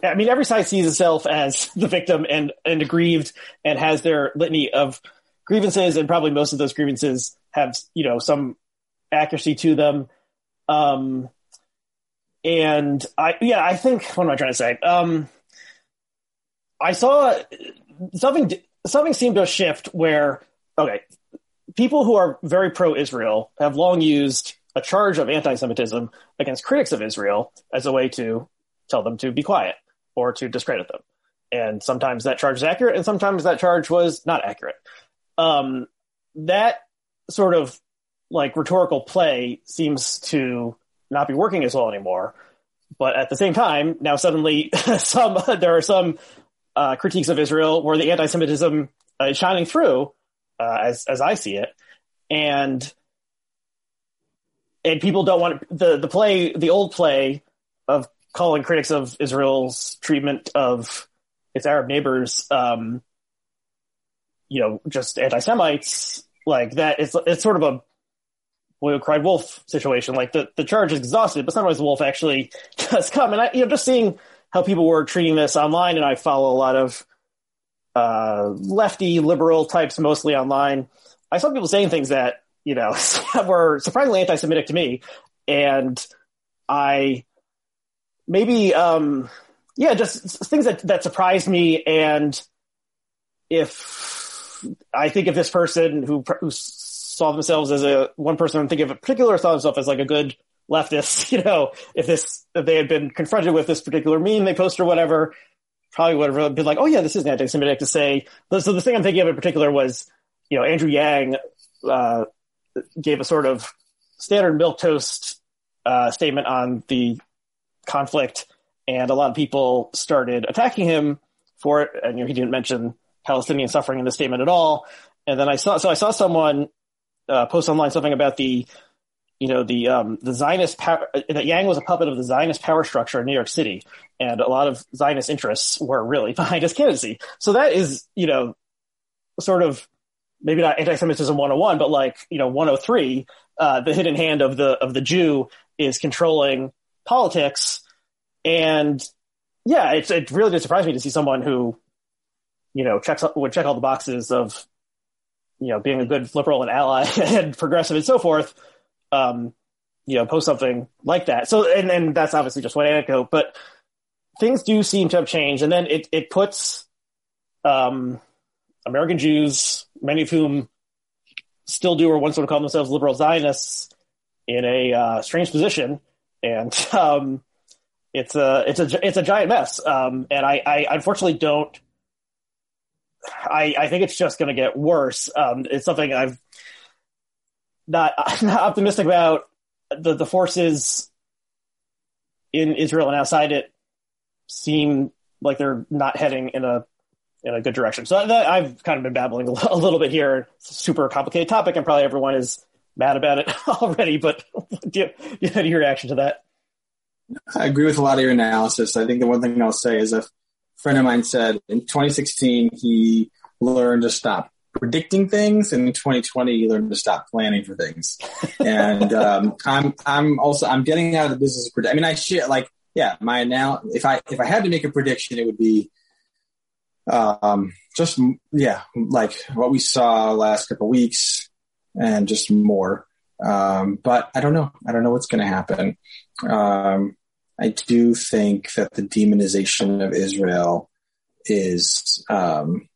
I mean, every side sees itself as the victim and, and aggrieved and has their litany of grievances, and probably most of those grievances have, you know, some accuracy to them. Um, and I, yeah, I think, what am I trying to say? Um, I saw something, something seemed to shift where, okay, people who are very pro Israel have long used a charge of anti Semitism against critics of Israel as a way to tell them to be quiet or to discredit them. And sometimes that charge is accurate, and sometimes that charge was not accurate. Um, that sort of like rhetorical play seems to not be working as well anymore. But at the same time, now suddenly some there are some uh, critiques of Israel where the anti-Semitism uh, is shining through, uh, as as I see it, and and people don't want the the play the old play of calling critics of Israel's treatment of its Arab neighbors, um, you know, just anti-Semites like that. It's it's sort of a who cried wolf situation. Like the the charge is exhausted, but sometimes the wolf actually does come. And I, you know, just seeing how people were treating this online, and I follow a lot of uh, lefty liberal types mostly online. I saw people saying things that you know were surprisingly anti-Semitic to me, and I maybe um yeah just things that that surprised me and if i think of this person who who saw themselves as a one person i'm thinking of a particular saw himself as like a good leftist you know if this if they had been confronted with this particular meme they post or whatever probably would have been like oh yeah this is anti-semitic to say so the thing i'm thinking of in particular was you know andrew yang uh, gave a sort of standard milk toast uh, statement on the conflict, and a lot of people started attacking him for it. And you know, he didn't mention Palestinian suffering in the statement at all. And then I saw, so I saw someone uh, post online something about the, you know, the um, the Zionist power, that Yang was a puppet of the Zionist power structure in New York City, and a lot of Zionist interests were really behind his candidacy. So that is, you know, sort of maybe not anti-Semitism 101, but like you know 103. Uh, the hidden hand of the of the Jew is controlling politics. And yeah, it's, it really did surprise me to see someone who, you know, checks, would check all the boxes of, you know, being a good liberal and ally and progressive and so forth, um, you know, post something like that. So, and, and that's obviously just one anecdote, but things do seem to have changed. And then it, it puts, um, American Jews, many of whom still do or once would call themselves liberal Zionists, in a uh, strange position and um, it's a it's a it's a giant mess. Um, and I, I unfortunately don't. I I think it's just going to get worse. Um, it's something I've not not optimistic about. The the forces in Israel and outside it seem like they're not heading in a in a good direction. So that, I've kind of been babbling a little bit here. It's a super complicated topic, and probably everyone is mad about it already, but do you, do you have your reaction to that? I agree with a lot of your analysis. I think the one thing I'll say is a friend of mine said in 2016 he learned to stop predicting things, and in 2020 he learned to stop planning for things. and um, I'm I'm also I'm getting out of the business of predict. I mean, I shit like yeah, my now If I if I had to make a prediction, it would be um just yeah like what we saw last couple weeks and just more. Um, but I don't know. I don't know what's going to happen. Um, I do think that the demonization of Israel is um,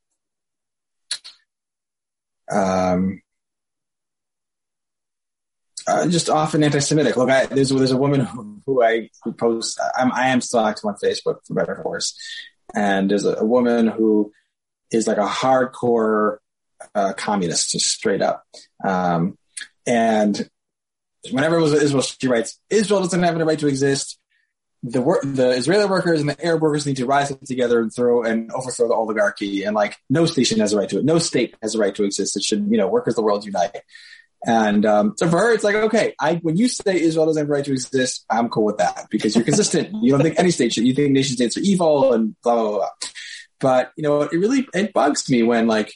um, uh, just often anti-Semitic. Look, I, there's there's a woman who, who I who posts. I'm, I am still active on Facebook for better or worse, and there's a, a woman who is like a hardcore uh, communist, just straight up. Um, and whenever it was Israel, she writes, Israel doesn't have any right to exist. The wor- the Israeli workers and the Arab workers need to rise up together and throw and overthrow the oligarchy. And like, no station has a right to it. No state has a right to exist. It should, you know, workers of the world unite. And um, so for her, it's like, okay, I when you say Israel doesn't have a right to exist, I'm cool with that because you're consistent. you don't think any state should. You think nation states are evil and blah blah blah. But you know, it really it bugs me when like,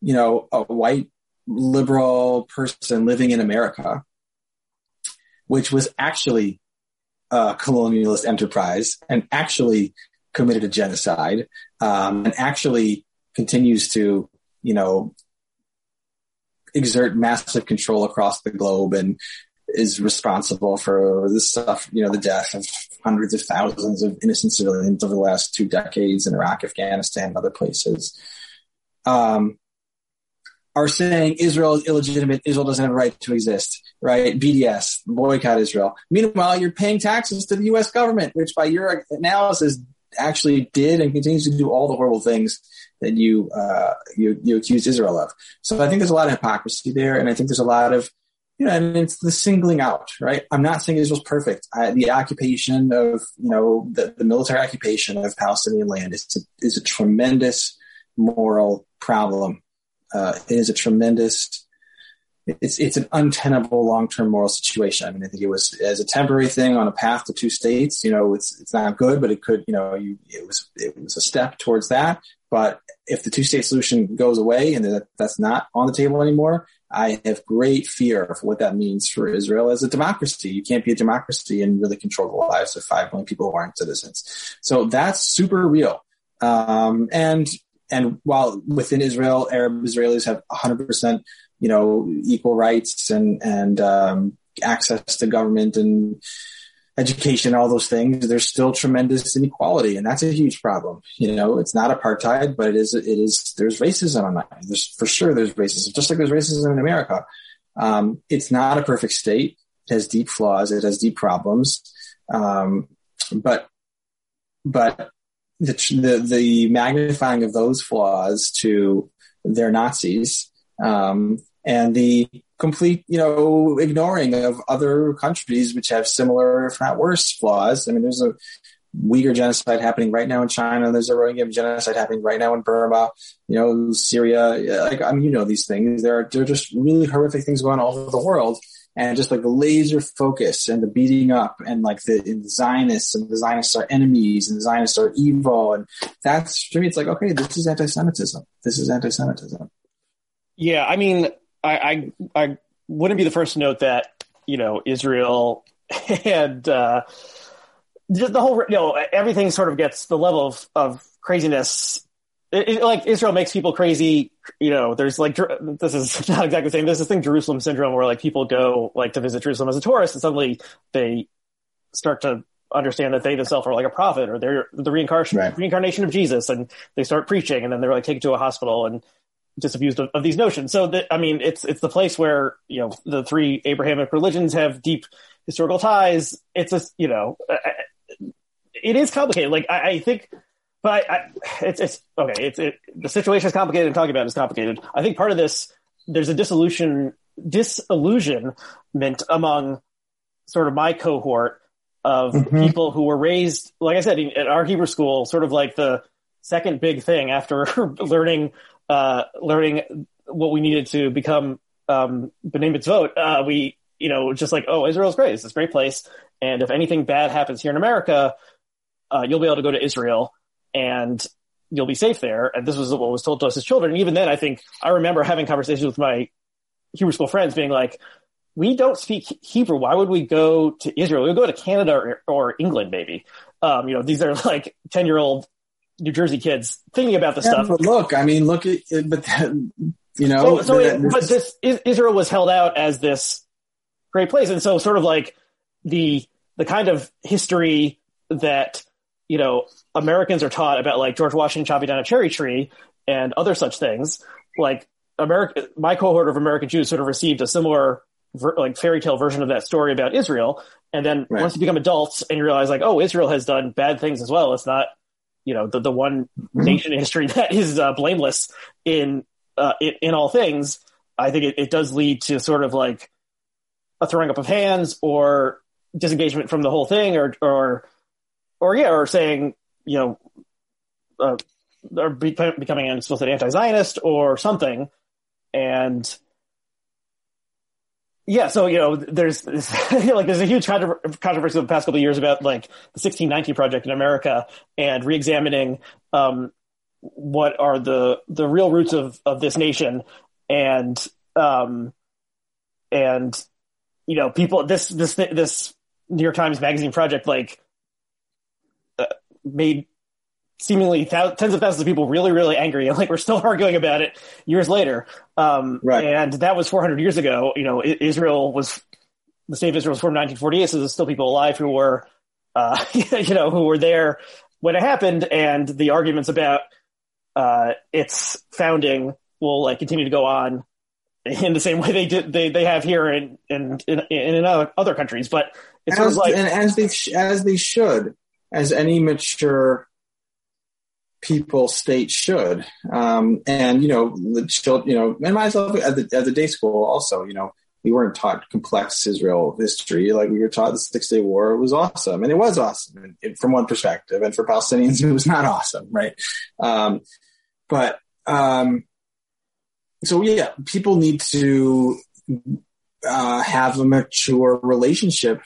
you know, a white liberal person living in America, which was actually a colonialist enterprise and actually committed a genocide um, and actually continues to, you know, exert massive control across the globe and is responsible for the stuff, you know, the death of hundreds of thousands of innocent civilians over the last two decades in Iraq, Afghanistan, and other places. Um, are saying Israel is illegitimate, Israel doesn't have a right to exist, right? BDS, boycott Israel. Meanwhile, you're paying taxes to the US government, which by your analysis actually did and continues to do all the horrible things that you uh, you you accused Israel of. So I think there's a lot of hypocrisy there, and I think there's a lot of you know, and it's the singling out, right? I'm not saying Israel's perfect. I, the occupation of you know the, the military occupation of Palestinian land is is a tremendous moral problem. Uh, it is a tremendous it's it's an untenable long term moral situation. I mean, I think it was as a temporary thing on a path to two states. You know, it's it's not good, but it could. You know, you, it was it was a step towards that. But if the two state solution goes away and that, that's not on the table anymore, I have great fear for what that means for Israel as a democracy. You can't be a democracy and really control the lives of five million people who aren't citizens. So that's super real. Um, and and while within Israel, Arab Israelis have 100% you know, equal rights and, and, um, access to government and education, all those things, there's still tremendous inequality. And that's a huge problem. You know, it's not apartheid, but it is, it is, there's racism on that. There's for sure there's racism, just like there's racism in America. Um, it's not a perfect state. It has deep flaws. It has deep problems. Um, but, but the, the, the magnifying of those flaws to their Nazis, um, and the complete, you know, ignoring of other countries which have similar, if not worse, flaws. I mean, there's a Uyghur genocide happening right now in China. There's a Rohingya genocide happening right now in Burma. You know, Syria. Like, I mean, you know these things. There are there are just really horrific things going on all over the world, and just like the laser focus and the beating up, and like the, the Zionists and the Zionists are enemies, and the Zionists are evil, and that's to me, it's like okay, this is anti-Semitism. This is anti-Semitism. Yeah, I mean, I, I, I wouldn't be the first to note that you know Israel and uh, the whole you know everything sort of gets the level of, of craziness. It, it, like Israel makes people crazy. You know, there's like this is not exactly the same. There's this thing Jerusalem syndrome where like people go like to visit Jerusalem as a tourist and suddenly they start to understand that they themselves are like a prophet or they're the reincarnation right. reincarnation of Jesus and they start preaching and then they're like taken to a hospital and disabused of, of these notions. So that, I mean, it's, it's the place where, you know, the three Abrahamic religions have deep historical ties. It's a, you know, it is complicated. Like, I, I think, but I, I, it's, it's, okay. It's, it, the situation is complicated and talking about it is complicated. I think part of this, there's a disillusion, disillusionment among sort of my cohort of mm-hmm. people who were raised, like I said, at our Hebrew school, sort of like the second big thing after learning uh, learning what we needed to become um, B'nai Mitzvot, uh, we, you know, just like, oh, Israel's great. It's this great place. And if anything bad happens here in America, uh, you'll be able to go to Israel and you'll be safe there. And this was what was told to us as children. And even then, I think I remember having conversations with my Hebrew school friends being like, we don't speak Hebrew. Why would we go to Israel? We'll go to Canada or, or England, maybe. Um, you know, these are like 10 year old New Jersey kids thinking about the yeah, stuff. But look, I mean, look at, but you know, so, so it, but this Israel was held out as this great place, and so sort of like the the kind of history that you know Americans are taught about like George Washington chopping down a cherry tree and other such things. Like America, my cohort of American Jews sort of received a similar like fairy tale version of that story about Israel. And then right. once you become adults and you realize like, oh, Israel has done bad things as well. It's not you know the the one mm-hmm. nation in history that is uh, blameless in, uh, in, in all things. I think it, it does lead to sort of like a throwing up of hands or disengagement from the whole thing, or or or yeah, or saying you know, uh, or be, becoming an explicit anti-Zionist or something, and yeah, so you know, there's like there's a huge controversy the past couple of years about like the 1619 project in America and reexamining um, what are the the real roots of of this nation. And um, and you know people this this this New York Times Magazine project like made seemingly th- tens of thousands of people really, really angry. And like we're still arguing about it years later. Um, right. And that was 400 years ago. You know, Israel was the state of Israel was formed in 1948, so there's still people alive who were, uh, you know, who were there when it happened, and the arguments about uh, its founding will like continue to go on in the same way they did they, they have here in in in, in other, other countries. But it's as, sort of like and as they as they should, as any mature people state should. Um, and you know, the children, you know, and myself at the, at the day school also, you know, we weren't taught complex Israel history. Like we were taught the Six Day War was awesome, and it was awesome from one perspective. And for Palestinians, it was not awesome, right? Um, but um, so yeah, people need to uh, have a mature relationship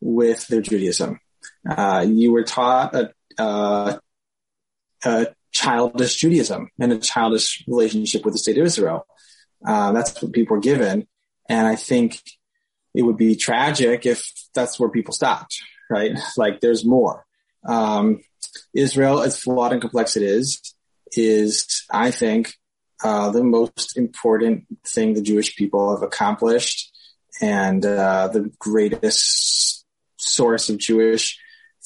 with their Judaism. Uh, you were taught a, uh, a childish Judaism and a childish relationship with the state of Israel. Uh, that's what people were given. And I think it would be tragic if that's where people stopped, right? Like there's more. Um, Israel, as flawed and complex it is, is, I think, uh, the most important thing the Jewish people have accomplished and uh, the greatest source of Jewish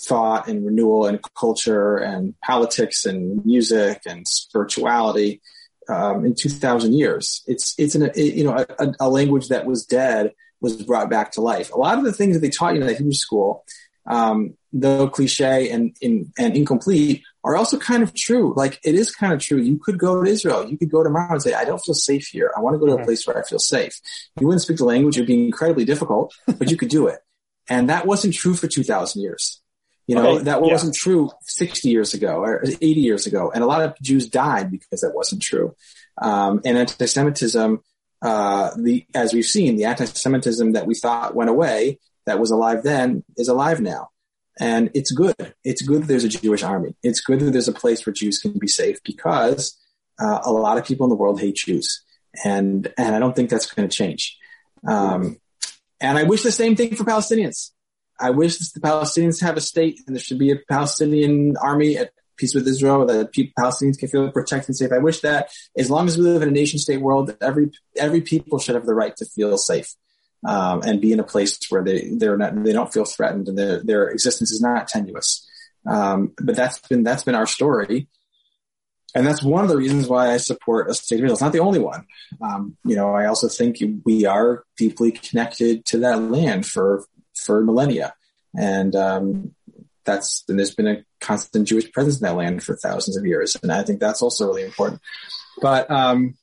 thought and renewal and culture and politics and music and spirituality um, in 2000 years. It's, it's an, it, you know, a, a, language that was dead was brought back to life. A lot of the things that they taught you in the Hebrew school, um, though cliche and, in, and incomplete, are also kind of true. Like it is kind of true. You could go to Israel. You could go tomorrow and say, I don't feel safe here. I want to go to a place where I feel safe. You wouldn't speak the language. It would be incredibly difficult, but you could do it. And that wasn't true for 2000 years. You know, okay. that wasn't true 60 years ago or 80 years ago. And a lot of Jews died because that wasn't true. Um, and anti-Semitism, uh, the, as we've seen, the anti-Semitism that we thought went away, that was alive then, is alive now. And it's good. It's good that there's a Jewish army. It's good that there's a place where Jews can be safe because uh, a lot of people in the world hate Jews. And, and I don't think that's going to change. Um, and I wish the same thing for Palestinians. I wish the Palestinians have a state and there should be a Palestinian army at peace with Israel that Palestinians can feel protected and safe. I wish that as long as we live in a nation state world, every, every people should have the right to feel safe. Um, and be in a place where they they're not they don't feel threatened and their their existence is not tenuous. Um, but that's been that's been our story, and that's one of the reasons why I support a state of Israel. It's not the only one. Um, you know, I also think we are deeply connected to that land for for millennia. And um, that's and there's been a constant Jewish presence in that land for thousands of years, and I think that's also really important. But um,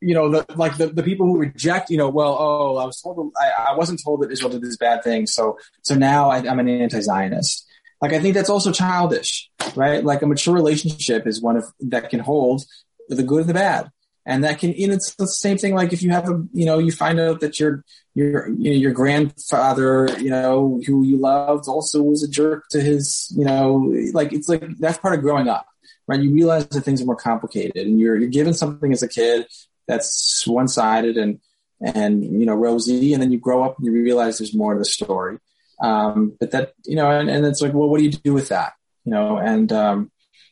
you know, the, like the, the people who reject, you know, well, oh, I was told, I, I wasn't told that Israel did this bad thing, so so now I, I'm an anti-Zionist. Like I think that's also childish, right? Like a mature relationship is one of that can hold the good and the bad and that can, and it's the same thing. Like if you have a, you know, you find out that your, your, you know, your grandfather, you know, who you loved also was a jerk to his, you know, like it's like that's part of growing up, right? You realize that things are more complicated and you're, you're given something as a kid that's one sided and, and, you know, rosy. And then you grow up and you realize there's more to the story. Um, but that, you know, and, and it's like, well, what do you do with that? You know, and, um,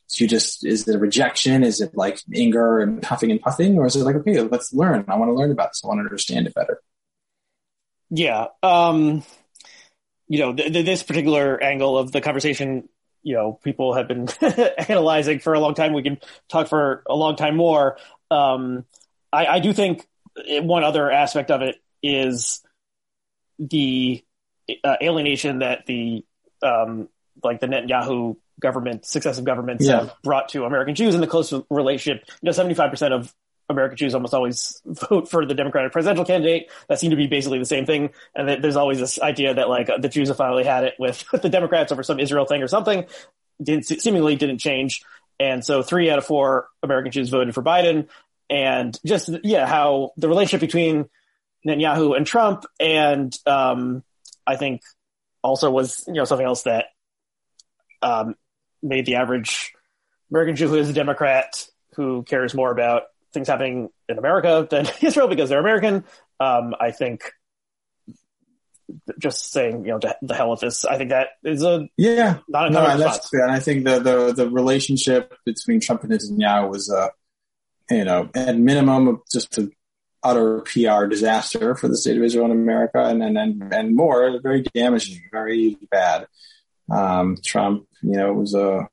so you just is it a rejection? Is it like anger and puffing and puffing, or is it like okay, let's learn. I want to learn about this. I want to understand it better. Yeah, um, you know, th- th- this particular angle of the conversation, you know, people have been analyzing for a long time. We can talk for a long time more. Um, I, I do think one other aspect of it is the uh, alienation that the um, like the Netanyahu government, successive governments yeah. have brought to American Jews and the close relationship. You know, 75% of American Jews almost always vote for the Democratic presidential candidate. That seemed to be basically the same thing. And there's always this idea that like the Jews have finally had it with the Democrats over some Israel thing or something. Didn't, seemingly didn't change. And so three out of four American Jews voted for Biden. And just, yeah, how the relationship between Netanyahu and Trump, and um, I think also was you know something else that um, made the average American Jew who is a Democrat who cares more about things happening in America than Israel because they're American. Um, I think just saying, you know, the hell with this. I think that is a yeah, not no, response. that's clear. And I think the, the the relationship between Trump and Netanyahu was, uh, you know, at minimum just a utter PR disaster for the state of Israel and America, and and and, and more, very damaging, very bad. Um, Trump, you know, was a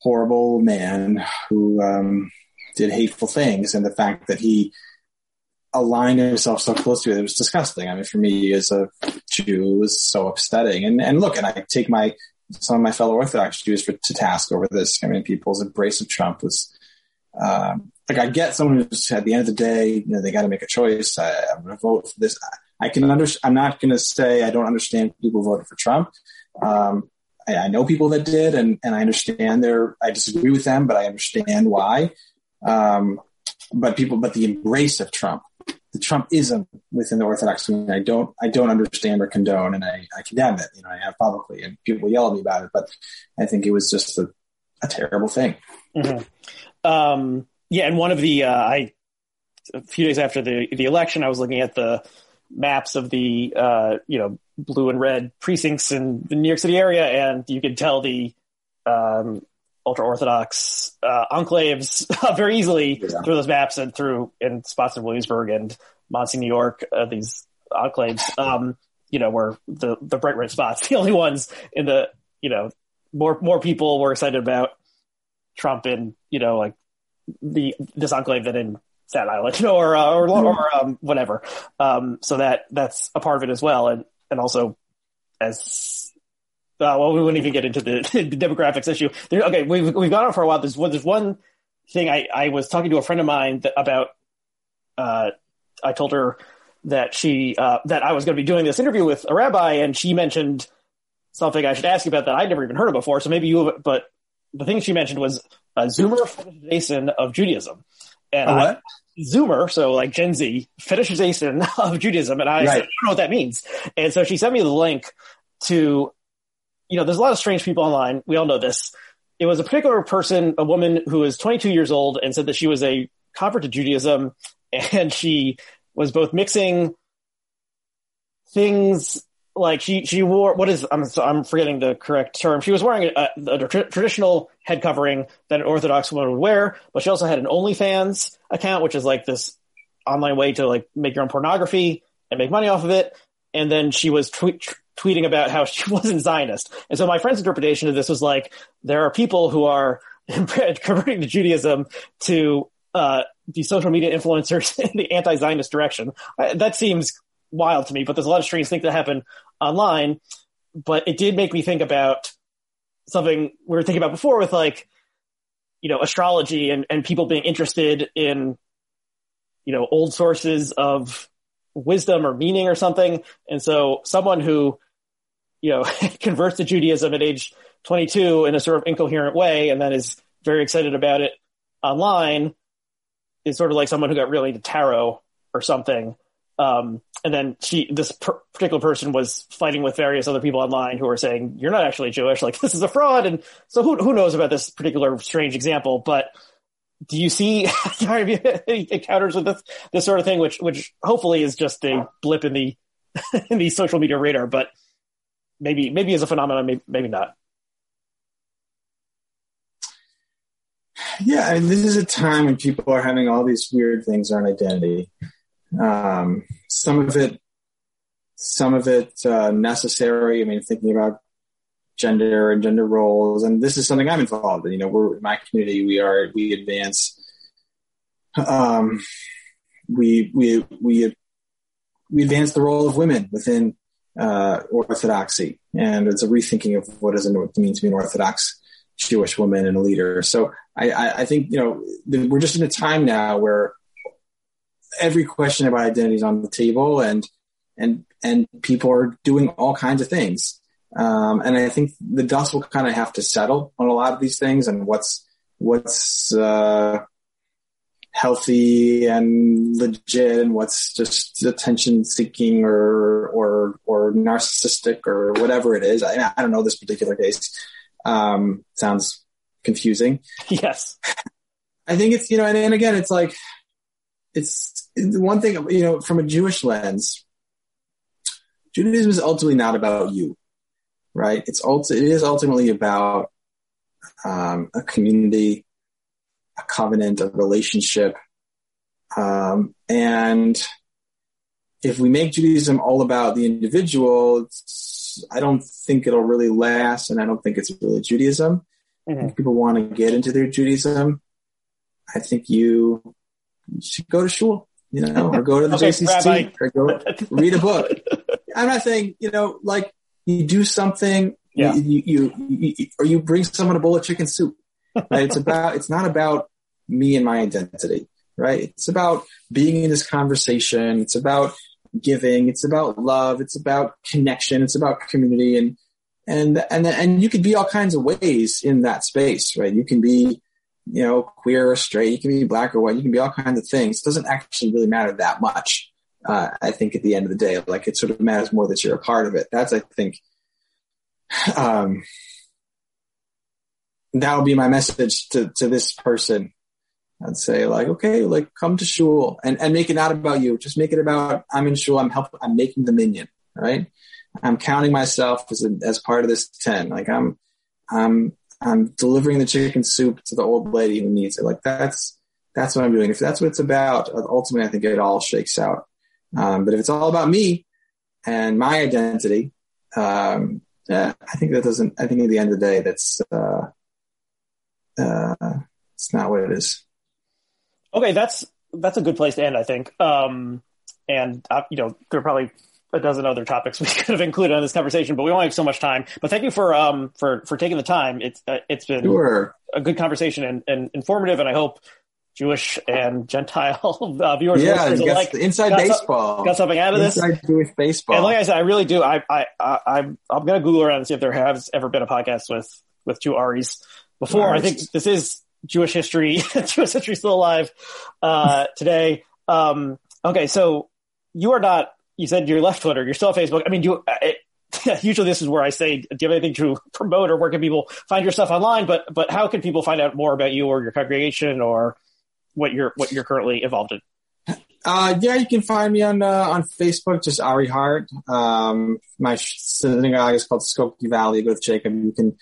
horrible man who um, did hateful things, and the fact that he aligned himself so close to it, was disgusting. I mean, for me as a Jew, it was so upsetting. And and look, and I take my some of my fellow Orthodox Jews for, to task over this. I mean, people's embrace of Trump was um, like I get someone who's at the end of the day, you know, they got to make a choice. I, am going to vote for this. I can understand. I'm not going to say I don't understand people voted for Trump. Um, I, I, know people that did, and and I understand their. I disagree with them, but I understand why. Um, but people, but the embrace of Trump, the Trumpism within the Orthodox community, I don't, I don't understand or condone, and I, I condemn it. You know, I have publicly, and people yell at me about it. But I think it was just a, a terrible thing. Mm-hmm. Um, yeah, and one of the uh, I a few days after the the election, I was looking at the maps of the uh, you know blue and red precincts in the New York City area, and you can tell the um, ultra orthodox uh, enclaves very easily yeah. through those maps and through in spots in Williamsburg and Monsey, New York. Uh, these enclaves, um, you know, were the the bright red spots, the only ones in the you know more more people were excited about Trump in you know like the this enclave than in Staten Island, or uh, or, or mm-hmm. um, whatever. Um, so that that's a part of it as well, and and also as uh, well, we wouldn't even get into the, the demographics issue. There, okay, we've we've gone on for a while. There's one, there's one thing I I was talking to a friend of mine that, about. Uh, I told her that she uh, that I was going to be doing this interview with a rabbi, and she mentioned something I should ask you about that I'd never even heard of before. So maybe you, have, but the thing she mentioned was a Zoomer fetishization of Judaism. And what? I, Zoomer, so like Gen Z, fetishization of Judaism. And I, right. said, I don't know what that means. And so she sent me the link to, you know, there's a lot of strange people online. We all know this. It was a particular person, a woman who was 22 years old and said that she was a convert to Judaism and she was both mixing things like she she wore what is I'm I'm forgetting the correct term. She was wearing a, a, a traditional head covering that an Orthodox woman would wear, but she also had an OnlyFans account, which is like this online way to like make your own pornography and make money off of it. And then she was tweet, tweeting about how she wasn't Zionist. And so my friend's interpretation of this was like there are people who are converting to Judaism to uh, be social media influencers in the anti-Zionist direction. that seems wild to me, but there's a lot of strange things that happen online. But it did make me think about something we were thinking about before with like, you know, astrology and, and people being interested in, you know, old sources of wisdom or meaning or something. And so someone who, you know, converts to Judaism at age 22 in a sort of incoherent way and then is very excited about it online is sort of like someone who got really into tarot or something. Um, and then she, this per- particular person was fighting with various other people online who were saying, you're not actually Jewish. Like this is a fraud. And so who, who knows about this particular strange example, but do you see encounters with this, this sort of thing, which, which hopefully is just a blip in the, in the social media radar, but maybe, maybe as a phenomenon, maybe, maybe not. Yeah, and this is a time when people are having all these weird things on identity. Um, some of it, some of it uh, necessary. I mean, thinking about gender and gender roles, and this is something I'm involved in. You know, we're in my community. We are we advance. Um, we we we we advance the role of women within uh, orthodoxy, and it's a rethinking of what does it mean to be an orthodox Jewish woman and a leader. So I, I, I think you know we're just in a time now where every question about identity is on the table and and and people are doing all kinds of things um, and i think the dust will kind of have to settle on a lot of these things and what's what's uh, healthy and legit and what's just attention seeking or or or narcissistic or whatever it is. I, I don't know this particular case. Um, sounds confusing. Yes. I think it's you know, and, and again, it's like it's, one thing you know from a Jewish lens. Judaism is ultimately not about you, right? It's ulti- it is ultimately about um, a community, a covenant, a relationship, um, and if we make Judaism all about the individual, I don't think it'll really last, and I don't think it's really Judaism. Mm-hmm. If people want to get into their Judaism, I think you should go to shul, you know, or go to the okay, JCC, Rabbi. or go read a book. I'm not saying, you know, like you do something, yeah. you, you, you, you, or you bring someone a bowl of chicken soup. Right? it's about, it's not about me and my identity, right? It's about being in this conversation. It's about giving. It's about love. It's about connection. It's about community, and and and and you could be all kinds of ways in that space, right? You can be you know, queer or straight, you can be black or white, you can be all kinds of things. It doesn't actually really matter that much. Uh, I think at the end of the day, like it sort of matters more that you're a part of it. That's, I think, um, that would be my message to, to this person. I'd say like, okay, like come to shul and, and make it not about you. Just make it about, I'm in shul. I'm helping, I'm making the minyan. right? I'm counting myself as a, as part of this 10. Like I'm, I'm I'm delivering the chicken soup to the old lady who needs it. Like that's that's what I'm doing. If that's what it's about, ultimately, I think it all shakes out. Um, but if it's all about me and my identity, um, yeah, I think that doesn't. I think at the end of the day, that's uh, uh, it's not what it is. Okay, that's that's a good place to end. I think. Um, and uh, you know, there are probably a dozen other topics we could have included on this conversation, but we only have so much time. But thank you for um for for taking the time. It's uh, it's been sure. a good conversation and, and informative, and I hope Jewish and Gentile uh, viewers yeah, alike inside got baseball some, got something out of inside this. Jewish baseball. And like I said, I really do. I I, I I'm I'm gonna Google around and see if there has ever been a podcast with with two Aris before. Nice. I think this is Jewish history. Jewish history still alive uh, today. Um, okay, so you are not you said you're left Twitter. You're still on Facebook. I mean, do uh, it, usually this is where I say, do you have anything to promote or where can people find your stuff online? But but how can people find out more about you or your congregation or what you're what you're currently involved in? Uh, yeah, you can find me on uh, on Facebook, just Ari Hart. Um, my synagogue is called Skokie Valley with Jacob. You can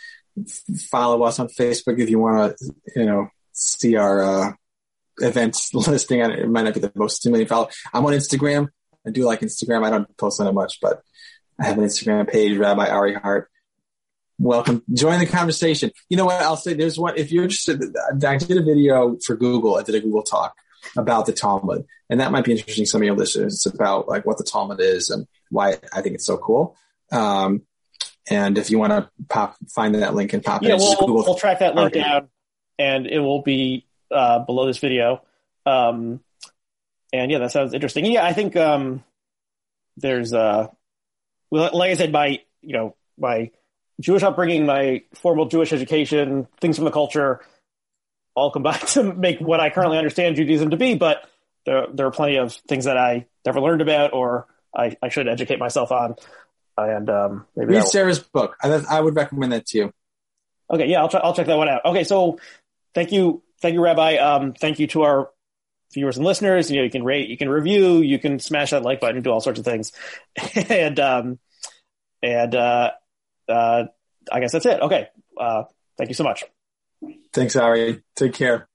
follow us on Facebook if you want to, you know, see our uh, events listing. It might not be the most stimulating follow. I'm on Instagram I do like Instagram. I don't post on it much, but I have an Instagram page, Rabbi Ari Hart. Welcome. Join the conversation. You know what? I'll say there's one. If you're interested, I did a video for Google. I did a Google talk about the Talmud, and that might be interesting to some of your listeners. It's about like what the Talmud is and why I think it's so cool. Um, and if you want to pop, find that link and pop yeah, it. We'll, we'll, we'll track that link down, and it will be uh, below this video. Um, and yeah, that sounds interesting. Yeah, I think um, there's uh, well, like I said, my you know my Jewish upbringing, my formal Jewish education, things from the culture, all combined to make what I currently understand Judaism to be. But there there are plenty of things that I never learned about or I, I should educate myself on. And um, maybe read Sarah's book. I, I would recommend that to you. Okay, yeah, I'll try, I'll check that one out. Okay, so thank you, thank you, Rabbi. Um, thank you to our viewers and listeners. You know, you can rate, you can review, you can smash that like button, do all sorts of things. and, um, and, uh, uh, I guess that's it. Okay. Uh, thank you so much. Thanks, Ari. Take care.